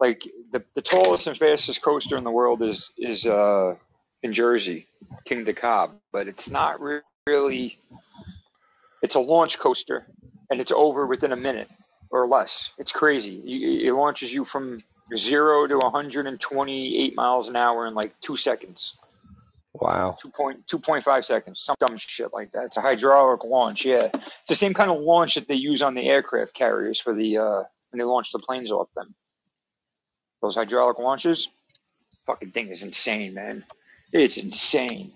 Like the the tallest and fastest coaster in the world is is uh in Jersey, Kingda Ka, but it's not re- really. It's a launch coaster, and it's over within a minute or less. It's crazy. You- It launches you from zero to 128 miles an hour in like two seconds. Wow. 2.2.5 seconds, some dumb shit like that. It's a hydraulic launch, yeah. It's the same kind of launch that they use on the aircraft carriers for the uh when they launch the planes off them. Those hydraulic launches, fucking thing is insane, man. It's insane.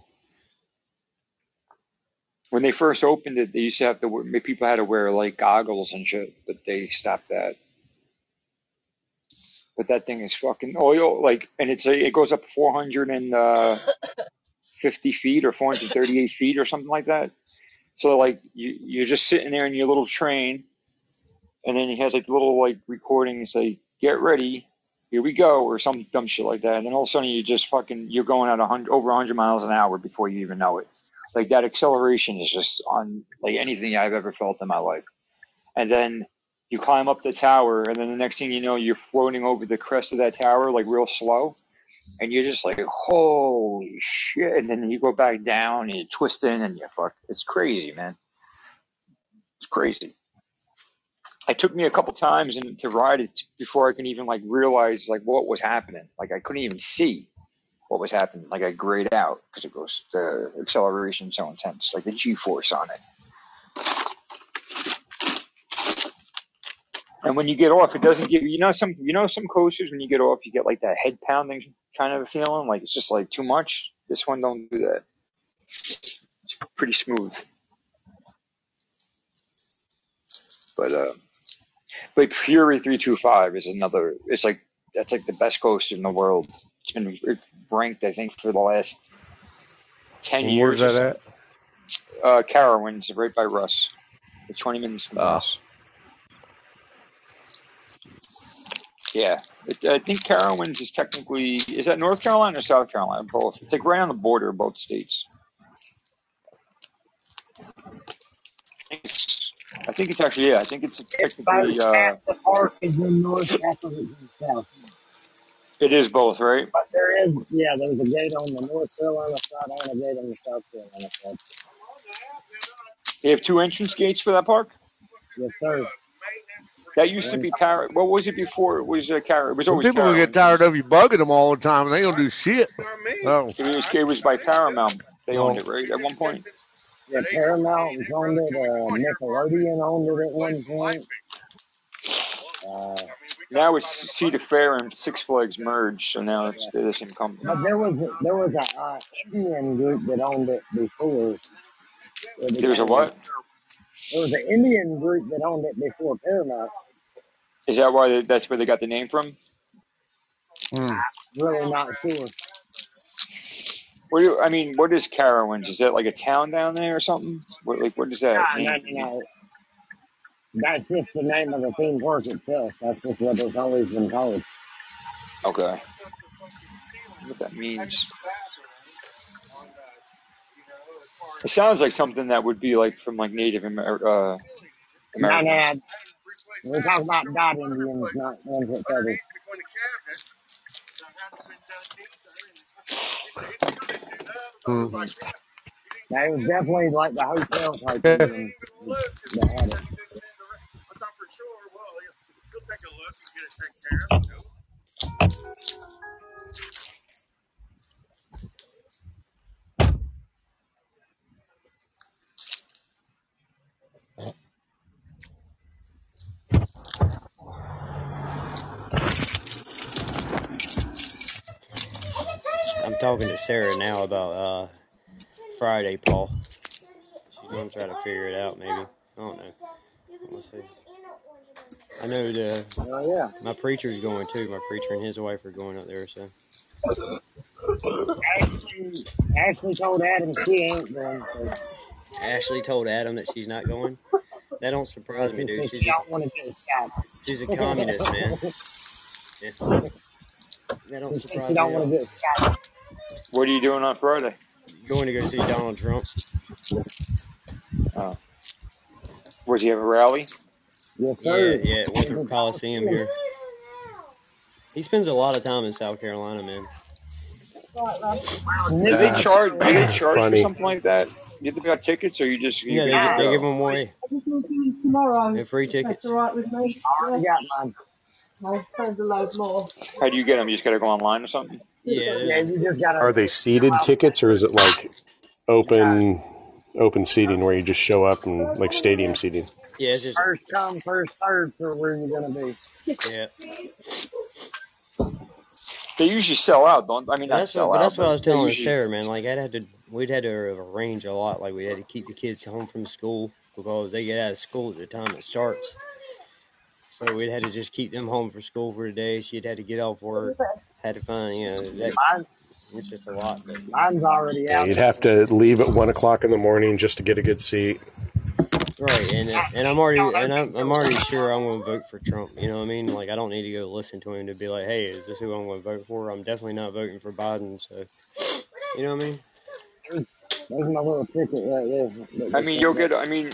When they first opened it, they used to have to wear, people had to wear like goggles and shit, but they stopped that. But that thing is fucking oil, like, and it's a, it goes up 450 feet or 438 feet or something like that. So like you you're just sitting there in your little train, and then he has like little like recording and say get ready, here we go or some dumb shit like that, and then all of a sudden you just fucking you're going at a hundred over a hundred miles an hour before you even know it. Like that acceleration is just on like anything I've ever felt in my life. And then you climb up the tower, and then the next thing you know, you're floating over the crest of that tower like real slow, and you're just like holy shit, and then you go back down and you're twisting and you fuck. It's crazy, man. It's crazy. It took me a couple times and to ride it before I can even like realize like what was happening. Like I couldn't even see what was happening. Like I grayed out because it goes the acceleration so intense, like the G force on it. And when you get off, it doesn't give you know some you know some coasters when you get off you get like that head pounding kind of a feeling, like it's just like too much. This one don't do that. It's pretty smooth. But uh but Fury three two five is another it's like that's like the best coaster in the world. It's been ranked I think for the last ten And where's years or that something. at? Uh Carowinds, right by Russ. It's twenty minutes from Ah. Russ. Yeah, it, I think Carowinds is technically is that North Carolina or South Carolina? Both. It's like right on the border of both states. I think it's, I think it's actually yeah. I think it's technically uh, the park is in north, half of it's in south. it is both, right? But there is, yeah, there's a gate on the North Carolina side and a gate on the South Carolina side. They have two entrance gates for that park. Yes, sir. That used to be Par. What was it before? It was uh, Car. It was always people will get tired of you bugging them all the time, and they don't do shit. Oh, It was, it was by Paramount. They owned it, right? At one point. Yeah, Paramount owned it. Uh, Nickelodeon owned it at one point. Uh, Now it's Cedar Fair and Six Flags merged, so now it's yeah. they're the same company. But there was a, there was a uh, Indian group that owned it before it There was a what? There was an Indian group that owned it before Paramount. Is that why they, that's where they got the name from? Hmm. Really not sure. What do you, I mean, what is Carowinds? Is that like a town down there or something? What like what does that No, no, mean? no, no. That's just the name of the theme park itself. That's just what it's always been called. Okay, what that means? It sounds like something that would be like from like Native Amer- uh, No, no, no. We're talking about dot Indians, not ones with feathers. Hmm. Mhm. Now, it was definitely like the hotel type Indian that had it. I'm talking to Sarah now about uh, Friday, Paul. She's gonna try to figure it out, maybe. I don't know. We'll see. I know the Oh, yeah. my preacher's going too. My preacher and his wife are going up there, so Ashley, Ashley told Adam she ain't going. So Ashley told Adam that she's not going. That don't surprise me, dude. She's she a, don't want to get shot. she's a communist, man. Yeah. That don't surprise me don't at want all. to get shot. What are you doing on Friday? Going to go see Donald Trump. Oh. Was he have a rally? Yes, Yeah, sir. yeah, at Winthrop Coliseum here. He spends a lot of time in South Carolina, man. Well, Do they That's charge? Do they charge for funny. something like that? You have to buy tickets, or you just you Yeah, they, can they give them away. Tomorrow, They're free tickets. that's all right with me. I already got mine. I'll send a load more. How do you get them? You just gotta go online or something. Yeah, Yeah, you just gotta. Are they seated tickets or is it like open open seating where you just show up and like stadium seating? yeah, it's just First come, first served for where you're gonna be. yeah. They usually sell out, don't? I mean, that's sell what, out, that's what I was telling usually. Sarah, man. Like I'd had to, we'd had to arrange a lot. Like we had to keep the kids home from school because they get out of school at the time it starts. So we'd had to just keep them home for school for the day. She'd had to get off work. Had to find, you know, that Mine, it's just a lot. But mine's already Yeah, out. you'd have to leave at one o'clock in the morning just to get a good seat. right, and uh, and I'm already and I'm, I'm already sure I'm going to vote for Trump. You know what I mean? Like I don't need to go listen to him to be like, hey, is this who I'm going to vote for? I'm definitely not voting for Biden. So, you know what I mean? There's my little ticket right there. That I gets mean, you'll there. get. I mean,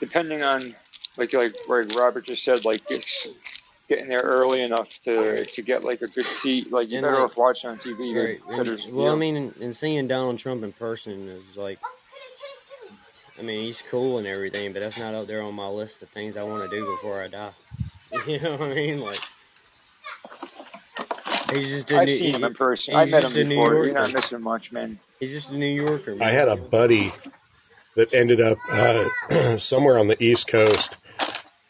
depending on like like like Robert just said, like it's getting there early enough to to get like a good seat. Like you And better like, off watching on TV. right. They better, And, you well, I mean, and, and seeing Donald Trump in person is like, I mean, he's cool and everything, but that's not up there on my list of things I want to do before I die. You know what I mean? Like, he's just a I've new, seen him in person. I've he's met him a New before. You're not missing much, man. He's just a New Yorker, I had a buddy that ended up uh, somewhere on the East Coast,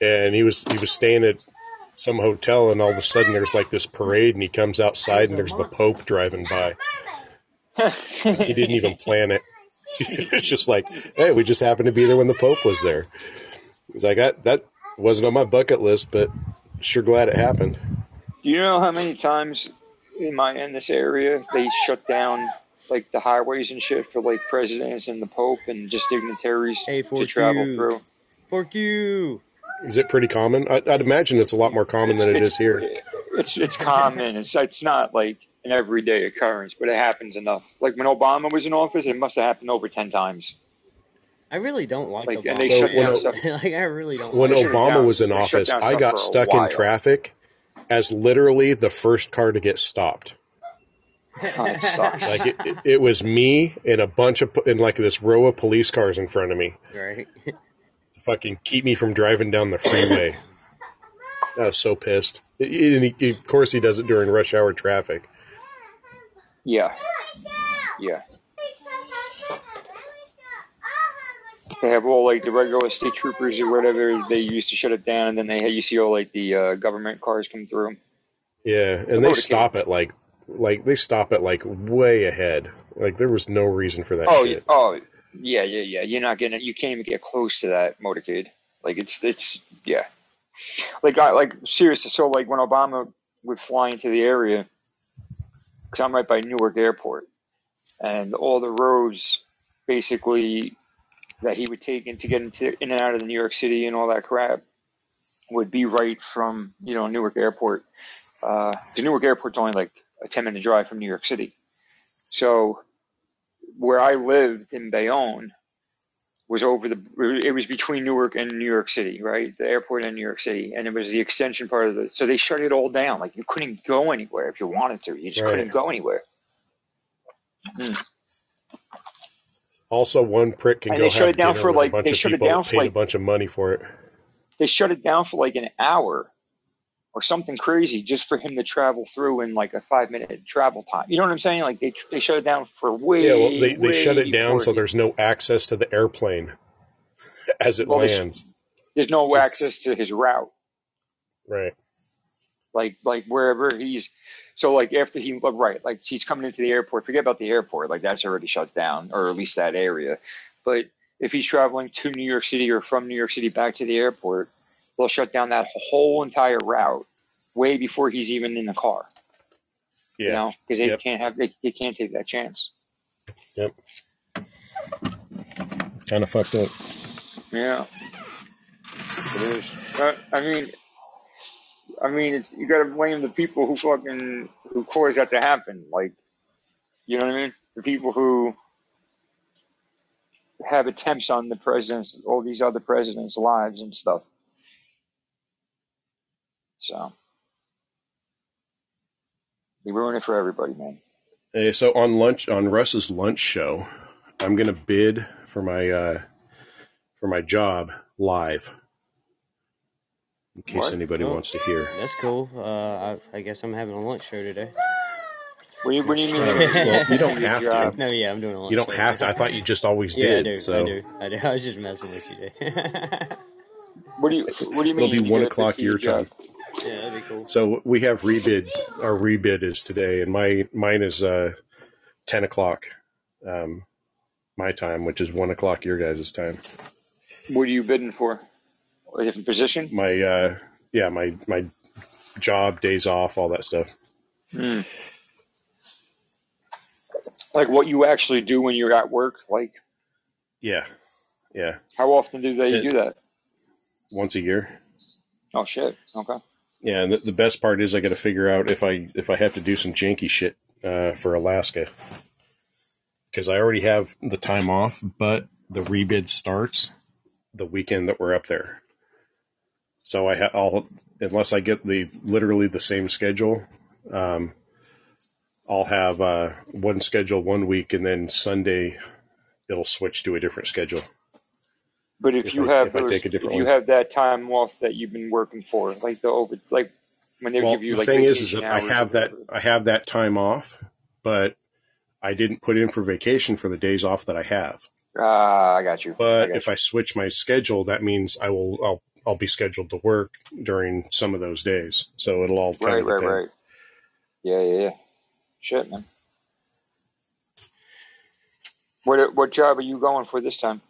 and he was he was staying at some hotel, and all of a sudden there's like this parade, and he comes outside, and there's the Pope driving by. He didn't even plan it. it's just like, hey, we just happened to be there when the Pope was there. He's like, that that wasn't on my bucket list, but sure glad it happened. Do you know how many times in my in this area they shut down like the highways and shit for like presidents and the Pope and just dignitaries Hey, to travel you, through? fork you. Is it pretty common? I, I'd imagine it's a lot more common It's than it's here. it's it's common. It's it's not like an everyday occurrence, but it happens enough. Like when Obama was in office, it must have happened over ten times. I really don't like Like and they Obama. So shut when down O- stuff. like, I really don't when like They him. shut it Obama down. was in office, I got stuck in traffic as literally the first car to get stopped. Oh, it sucks. Like it, it, it was me and a bunch of and like this row of police cars in front of me, right? to fucking keep me from driving down the freeway. I was so pissed. And he, of course, he does it during rush hour traffic. Yeah, yeah. They have all like the regular state troopers or whatever. They used to shut it down, and then they you see all like the uh, government cars come through. Yeah, The and they motorcade. stop at like like they stop at like way ahead. Like there was no reason for that Oh, yeah, shit. oh, yeah, yeah, yeah. You're not getting. You can't even get close to that motorcade. Like it's it's yeah. Like I like seriously. So like when Obama would fly into the area, because I'm right by Newark Airport, and all the roads basically that he would take in to get into in and out of the New York City and all that crap would be right from you know Newark Airport. Uh, because Newark Airport's only like a ten minute drive from New York City. So where I lived in Bayonne was over the it was between Newark and New York City, right? The airport and New York City, and it was the extension part of the. So they shut it all down. Like you couldn't go anywhere if you wanted to. You just Right. couldn't go anywhere. Hmm. Also, one prick can And go they shut have it down for like they shut it down for paid a bunch of money for it. they shut it down for like an hour or something crazy just for him to travel through in like a five minute travel time. You know what I'm saying? Like they they shut it down for way Yeah, well, they, they shut it down so he- there's no access to the airplane as it Well, lands. there's no It's access to his route. right. like like wherever he's so like after he right like he's coming into the airport forget about the airport like that's already shut down or at least that area but if he's traveling to new york city or from new york city back to the airport they'll shut down that whole entire route way before he's even in the car Yeah. You know, because they Yep. can't have they, they can't take that chance. Yep. Kind of fucked up. Yeah, it is. Uh, I mean, I mean, it's, you got to blame the people who fucking who caused that to happen. Like, you know what I mean? The people who have attempts on the presidents, all these other presidents' lives and stuff. So you ruin it for everybody, man. Uh, so on lunch on Russ's lunch show, I'm gonna bid for my uh, for my job live. In case What? anybody Oh. wants to hear. That's cool. Uh, I, I guess I'm having a lunch show today. What do you, what do you mean? Well, you don't have to. No, yeah, I'm doing a lunch You don't show. have to. I thought you just always Yeah, I did. do. so I do. I do. I was just messing with you. What do you What do you mean? it'll be you one o'clock your job? time. Yeah, that'd be cool. So we have rebid. Our rebid is today, and my mine is uh, ten o'clock, um, my time, which is one o'clock your guys' time. What are you bidding for? A different position? My uh, yeah, my my job, days off, all that stuff. Hmm. Like what you actually do when you're at work? Like Yeah, yeah, how often do they It- do that? once a year. Oh shit. Okay. Yeah, and the, the best part is I got to figure out if I if I have to do some janky shit uh, for Alaska because I already have the time off, but the rebid starts the weekend that we're up there. So I ha- I'll unless I get the literally the same schedule, um, I'll have uh, one schedule one week, and then Sunday it'll switch to a different schedule. But if, If you I- have if I those, take a different if you one. have that time off that you've been working for, like the over, like when they Well, give you the like thing is, is that I have that. I have that time off, but I didn't put in for vacation for the days off that I have. Ah, I got you. I But got if I switch my schedule, that means I will I'll I'll be scheduled to work during some of those days. So it'll all you. kind Right, of right, depend. right. Yeah, yeah, yeah. Shit, man. What what job are you going for this time?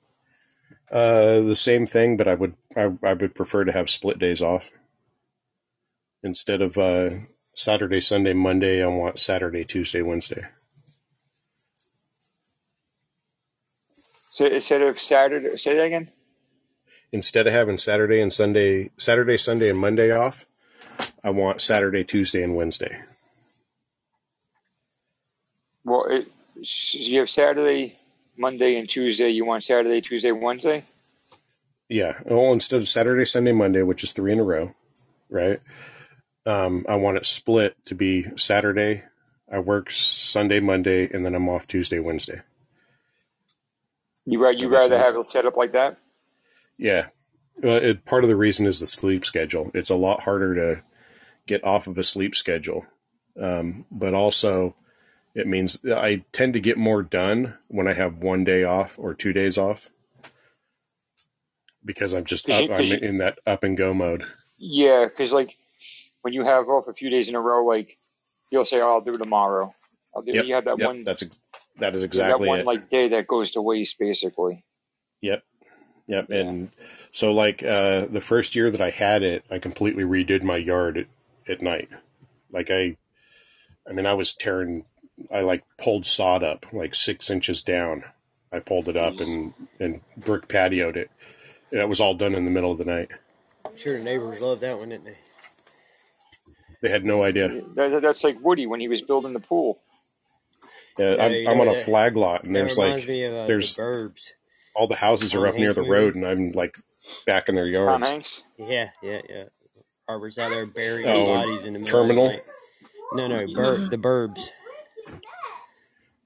Uh, the same thing, but I would I, I would prefer to have split days off instead of uh, Saturday, Sunday, Monday. I want Saturday, Tuesday, Wednesday. So instead of Saturday, say that again. Instead of having Saturday and Sunday, Saturday, Sunday, and Monday off, I want Saturday, Tuesday, and Wednesday. Well, it, you have Saturday, Monday, and Tuesday. You want Saturday, Tuesday, Wednesday? Yeah. Well, instead of Saturday, Sunday, Monday, which is three in a row, right? Um, I want it split to be Saturday. I work Sunday, Monday, and then I'm off Tuesday, Wednesday. You you rather sense. have it set up like that? Yeah. Well, it, part of the reason is the sleep schedule. It's a lot harder to get off of a sleep schedule. Um, but also, it means I tend to get more done when I have one day off or two days off because I'm just up, you- I'm you- in that up and go mode. Yeah, because like when you have off a few days in a row, like you'll say, "Oh, I'll do it tomorrow." I'll do. Yep. You have that Yep. one. That's ex- that is that exactly one it. like day that goes to waste, basically. Yep. Yep. Yeah. And so, like, uh, the first year that I had it, I completely redid my yard at, at night. Like, I, I mean, I was tearing, I like pulled sod up like six inches down. I pulled it up and, and brick patioed it. And it was all done in the middle of the night. I'm sure the neighbors loved that one, didn't they? They had no idea. That, that- that's like Woody when he was building the pool. Yeah, I'm, you I'm on a that- flag lot, and That there's like me of uh, there's the Burbs. all the houses are Tom up near the movie. road, and I'm like back in their Tom yards. Hanks. Yeah, yeah, yeah. Harvard's out there burying Oh, bodies in the middle Terminal? of the night. No, no, bur- the Burbs.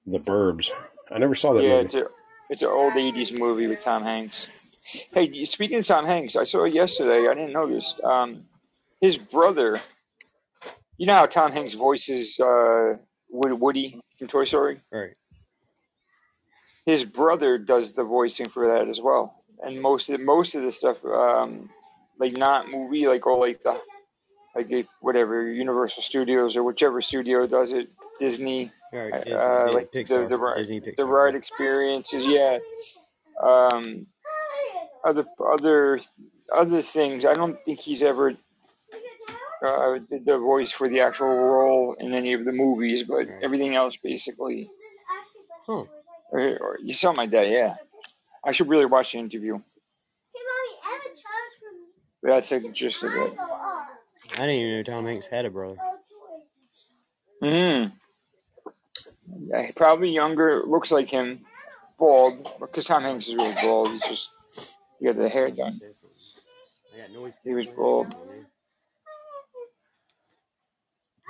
The Burbs. I never saw that Yeah, movie. it's a it's an old '80s movie with Tom Hanks. Hey, speaking of Tom Hanks, I saw it yesterday. I didn't notice. Um, his brother. You know how Tom Hanks voices uh, Woody Woody from Toy Story. Right. his brother does the voicing for that as well. And most of most of the stuff, um, like not movie, like all like the like whatever Universal Studios or whichever studio does it, Disney, Right. uh, Disney, uh, yeah, like Pixar, the the ride, Disney Pixar. the ride experiences, yeah. Um, other other other things. I don't think he's ever uh, did the voice for the actual role in any of the movies, but Right. everything else basically, Huh. or, or something like that. Yeah, I should really watch the interview. Hey, mommy, Evan Charles from That's like the gist of it. Go. I didn't even know Tom Hanks had a brother. Go toys. Hmm. Yeah, probably younger. Looks like him, bald. Because Tom Hanks is really bald. He's just he got the hair done. I got noise. He was bald.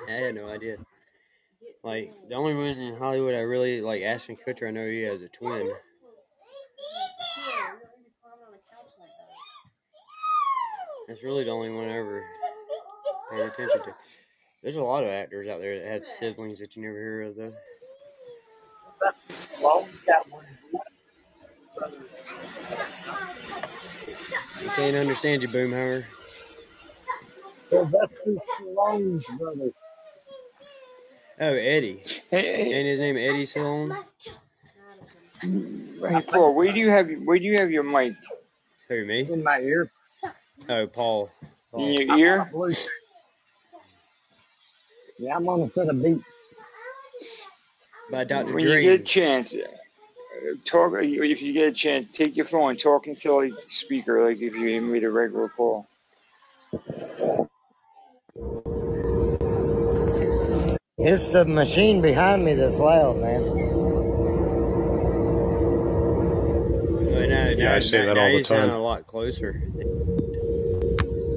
I had no idea. Like the only one in Hollywood I really like, Ashton Kutcher. I know he has a twin. That's really the only one I ever paid attention to. There's a lot of actors out there that have siblings that you never hear of, though. I can't understand you, Boomhauer. Sylvester Stallone's brother. Oh, Eddie. Hey, Ain't his name Eddie Stallone? hey, hey, Paul, where do you have where do you have your mic Who, me? In my ear. Oh, Paul. in your I'm ear? Bluetooth. Yeah, I'm on a set of beats. By Dr. When you get a chance, uh, talk. If you get a chance, take your phone, talk into like the speaker, like if you made a regular call. It's the machine behind me that's loud, man. But now, Yeah, now, I say now, that now all the time. you sound time. a lot closer.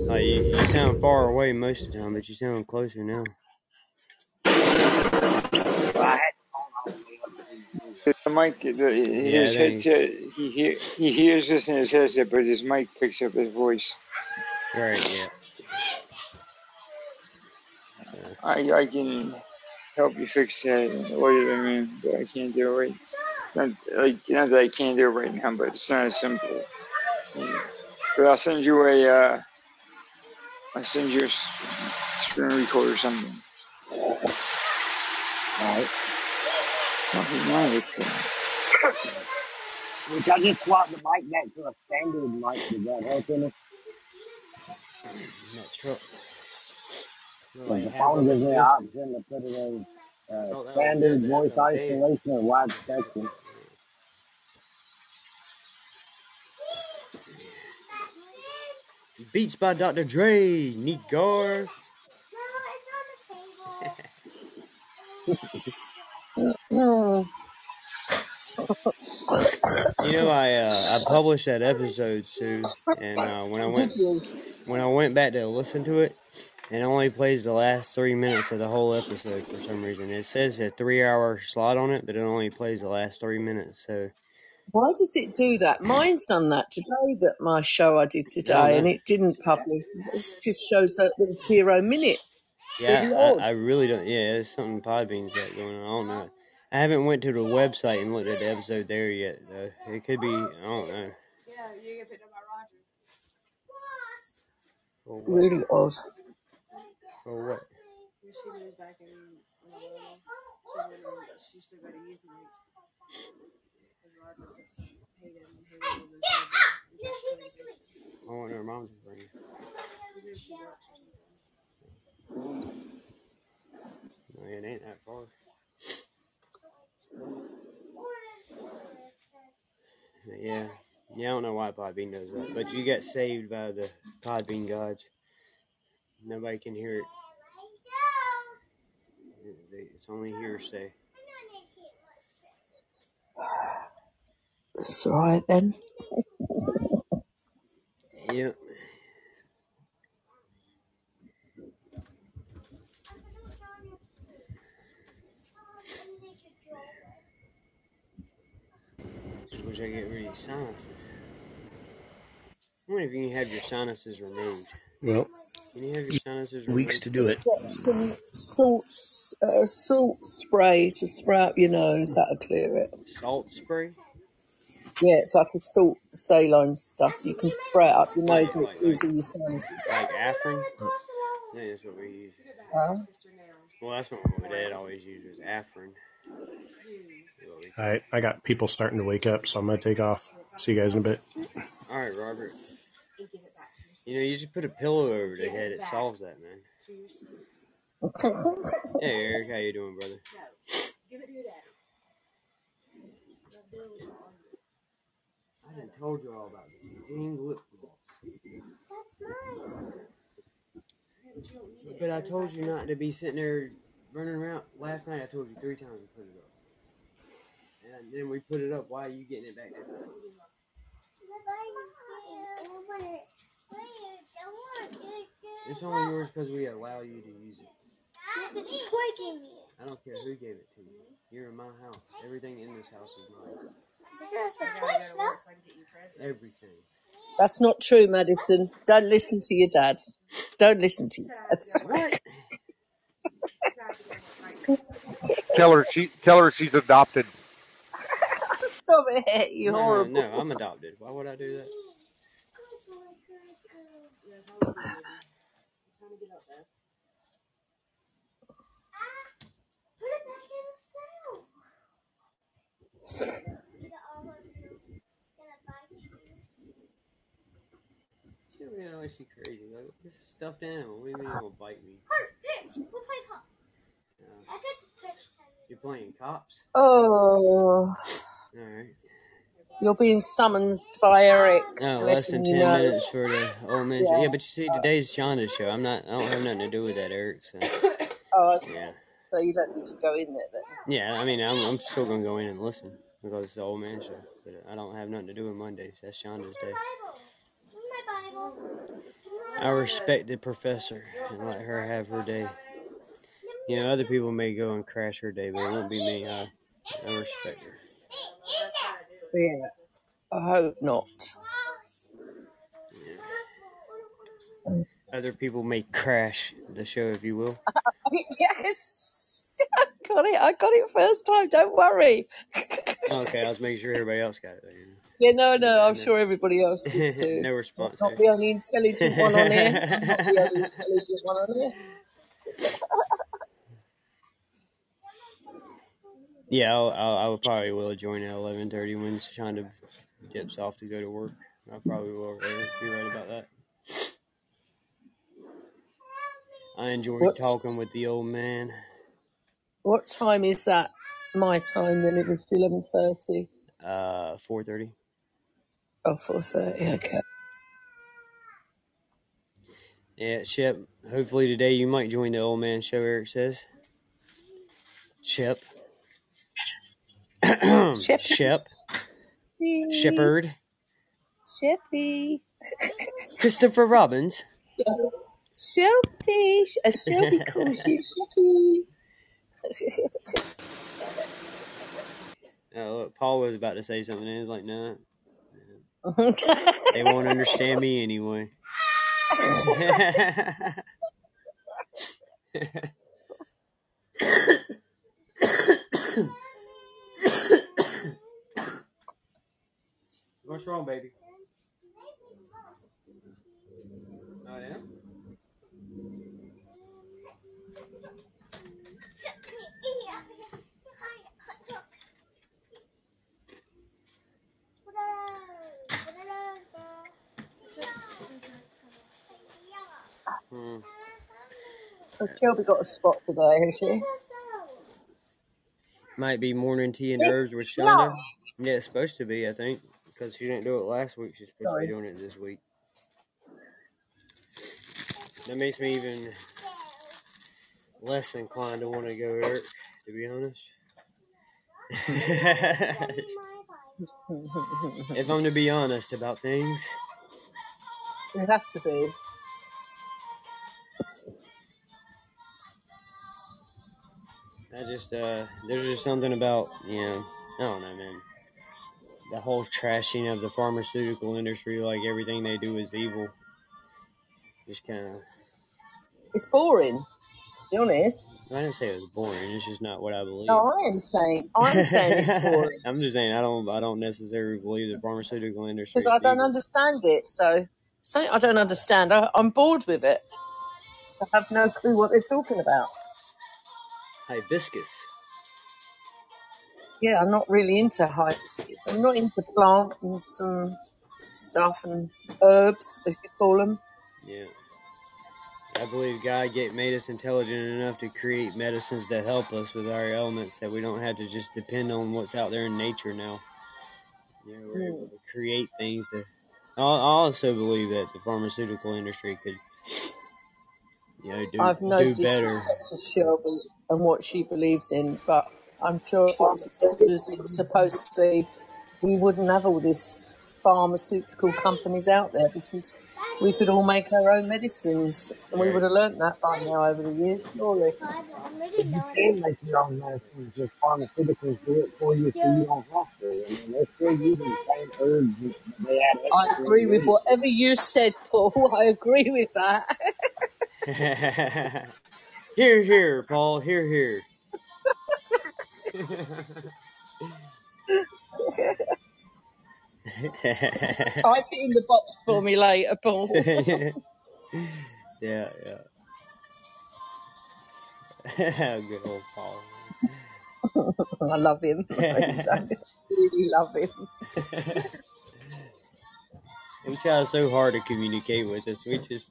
Like you, you sound far away most of the time, but you sound closer now. Mic, the, Yeah, his it headset, he hear, he hears this in his headset, but his mic picks up his voice. right. Yeah. I I can help you fix that later, I mean, but I can't do it right. Not like not that I can't do it right now, but it's not as simple. But I'll send you a uh, I'll send you a screen record or something. Alright. Nothing wrong with it. Which I just swapped the mic back to a standard mic. Does that help any? That truck. You're Because like the phone gives me the option to put it in uh, thought that was standard good. voice That's what I'm dead. isolation or wide spectrum. Beats by Dr. Dre. Neat Gar. Hmm. You know, I uh, I published that episode, Sue, and uh, when I went when I went back to listen to it, it only plays the last three minutes of the whole episode for some reason. It says a three-hour slot on it, but it only plays the last three minutes. So Why does it do that? Mine's done that today. That my show I did today, and it didn't publish. It just shows a little zero minute. Yeah, I. I really don't. Yeah, it's something Podbean's got going on. I don't know. I haven't went to the website and looked at the episode there yet. Though it could be. I don't know. Yeah, you get picked up by Roger. Or what? Really odd. Or what? When she lives back in Illinois, she's living, she used to go to youth night. And Roger fixed it, paid him, and he lived in his He got some of his. I wonder her mom's bringing. Maybe she works or something. No, it ain't that far. Yeah, yeah. I don't know why Podbean does that, but you get saved by the Podbean gods. Nobody can hear it. It- It's only hearsay. It's all right then. Yep. Just wish I could get rid of these sinuses. I wonder if you can have your sinuses removed. Well, Can you have your sinuses weeks to do it. Get some salt, s- uh, salt spray to spray up your nose. That'll clear it. Salt spray? Yeah, it's like a salt saline stuff. You can spray it up your nose Like and like clears like your sinuses. like Afrin? Yeah, that's what we use. Huh? Well, that's what my dad always used was Afrin. All right, I got people starting to wake up, so I'm gonna take off. See you guys in a bit. All right, Robert. You know, you just put a pillow over their head. It solves that, man. Hey Eric, how you doing, brother? I done told you all about this dang lip gloss. That's mine. But I told you not to be sitting there running around. Last night I told you three times to put it up. And then we put it up. Why are you getting it back there? It's only yours because we allow you to use it. Because the toy gave me. I don't care who gave it to you. You're in my house. Everything in this house is mine. Because the I gotta toy go to stuff. work so I can get you presents. Everything. That's not true, Madison. Don't listen to your dad. Don't listen to your dad. What? Tell her she tell her she's adopted. Stop it, you No, horrible. no, I'm adopted. Why would I do that? Yes, I love you, baby. I'm trying to get up there. Put it back in the cell. Get all. Gonna bite you. She you know, she crazy. Like, this is a stuffed animal. What do you mean it will bite me? Her, we'll play cop. Uh, I got the touch time. you're playing cops? Oh, Alright. you're being summoned by Eric. No, less than letting you 10 know. minutes for the old man. Yeah. Yeah, but you see, today's Shonda's show. I'm not, I don't have nothing to do with that, Eric. So, Oh, okay. yeah. So you don't need to go in there then. Yeah, I mean, I'm, I'm still going to go in and listen because it's the old man show. But I don't have nothing to do with Mondays. That's Shonda's day. Bible. Give me my Bible. Give me my I respect the professor and let her have her day. You know, other people may go and crash her day, but it won't be me. I, I respect her. Yeah. I hope not. Other people may crash the show, if you will. yes. I got it. I got it first time. Don't worry. Okay, I was making sure everybody else got it. Yeah, no, no. I'm sure everybody else did too. no response. Not the only intelligent one on here. I'm not the only intelligent one on here. Yeah, I'll, I'll, I will probably will join at eleven thirty when Shonda dips off to go to work. I probably will. You're right about that. I enjoyed What? talking with the old man. What time is that? My time. Then it was eleven thirty. Uh, four thirty. Oh, 4.30. Okay. Yeah, Shep. Hopefully today you might join the old man show. Eric says. Shep. Shep. Ship. Shepherd. Sheppy. Christopher Robbins. Shelby. A calls you Sheppy. Oh, look, Paul was about to say something, and he was like, "No, they won't understand me anyway." What's wrong, baby? Oh yeah. Hmm. Oh, Shelby got a spot today, has she? Might be morning tea and herbs with. Shonda. Yeah, it's supposed to be, I think, because she didn't do it last week. She's supposed to be doing it this week. That makes me even less inclined to want to go, Eric. To be honest, if I'm to be honest about things, You have to be. I just uh, there's just something about you know, I don't know, man. The whole trashing of the pharmaceutical industry, like everything they do is evil. Just kind of It's boring, to be honest. I didn't say it was boring. It's just not what I believe. No, I am saying, I'm saying it's boring I'm just saying I don't. I don't necessarily believe the pharmaceutical industry. because I don't evil. understand it. So, something I don't understand. I, I'm bored with it. So I have no clue what they're talking about. Hibiscus. Yeah, I'm not really into hibiscus. I'm not into plant and stuff and herbs, as you call them. Yeah. I believe God get, made us intelligent enough to create medicines that help us with our ailments that we don't have to just depend on what's out there in nature now. You know, we're able to create things that. I also believe that the pharmaceutical industry could, you know, do I've no do better. Shelby and what she believes in, but I'm sure if it was as it was supposed to be, we wouldn't have all this pharmaceutical companies out there because we could all make our own medicines, and we would have learnt that by now over the years, surely. But you can make your own medicines, just pharmaceuticals do it for you so you don't have to. I mean, they're still using the same herbs that they add I extra agree with ingredients. whatever you said, Paul. I agree with that. hear, hear, Paul. Hear, hear. Type it in the box for me later, Paul. yeah, yeah. Good old Paul. I love him. I really love him. He tries so hard to communicate with us. We just.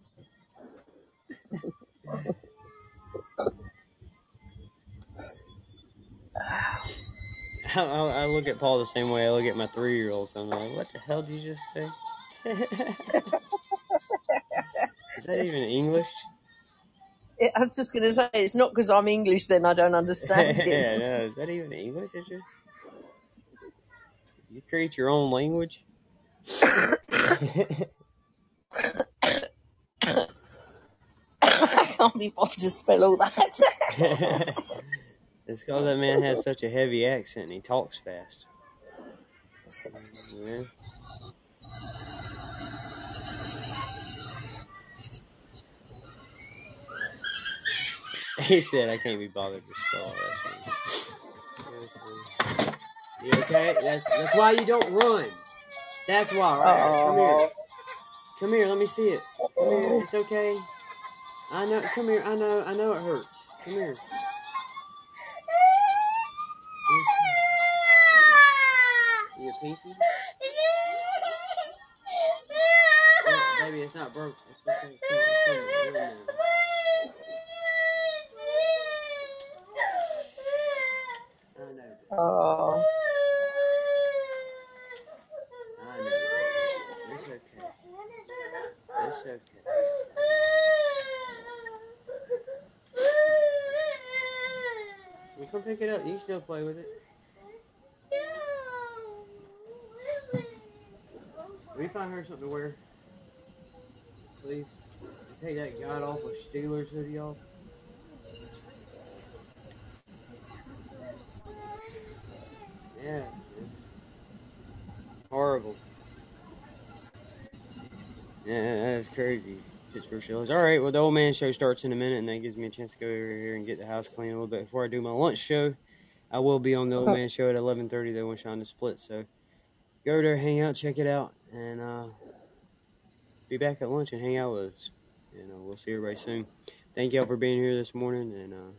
I, I look at Paul the same way I look at my three year olds. I'm like, what the hell did you just say? Is that even English? Yeah, I'm just going to say, it's not because I'm English, then I don't understand yeah, him. no, is that even English? Is it? You create your own language? I can't be bothered to spell all that. It's because that man has such a heavy accent and he talks fast. Yeah. He said, I can't be bothered to spell all that. You okay? That's, that's why you don't run. That's why, right? Come here. Come here, let me see it. Come here, it's okay. I know, come here, I know, I know it hurts. Come here. Pinky? Oh, baby, it's not broke. It's okay. Come here, come here. Wait a minute. I know. baby. oh. I know. It's okay. It's okay. You come pick it up. You can still play with it. Will you find her something to wear? Please. Take that god awful Steelers hoodie off. Yeah. Horrible. Yeah, that's crazy. Pittsburgh Steelers. All right, well, the old man show starts in a minute, and that gives me a chance to go over here and get the house clean a little bit before I do my lunch show. I will be on the old man show at 11:30 though when the split. So go over there, hang out, check it out, and uh, be back at lunch and hang out with us. And uh, we'll see everybody soon. Thank y'all for being here this morning, and uh,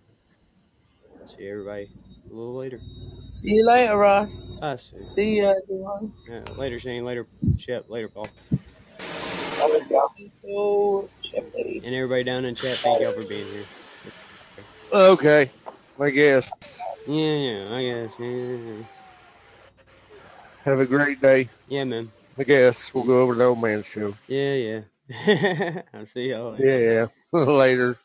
see everybody a little later. See you later, Ross. I see. See you, everyone. Yeah, later, Shane. Later, Shep. Later, Paul. And everybody down in chat, thank y'all for being here. Okay, I guess. Yeah, yeah, I guess. Yeah, yeah, yeah. Have a great day. Yeah, man. I guess we'll go over to the old man show. Yeah, yeah. I'll see y'all later. Yeah, later.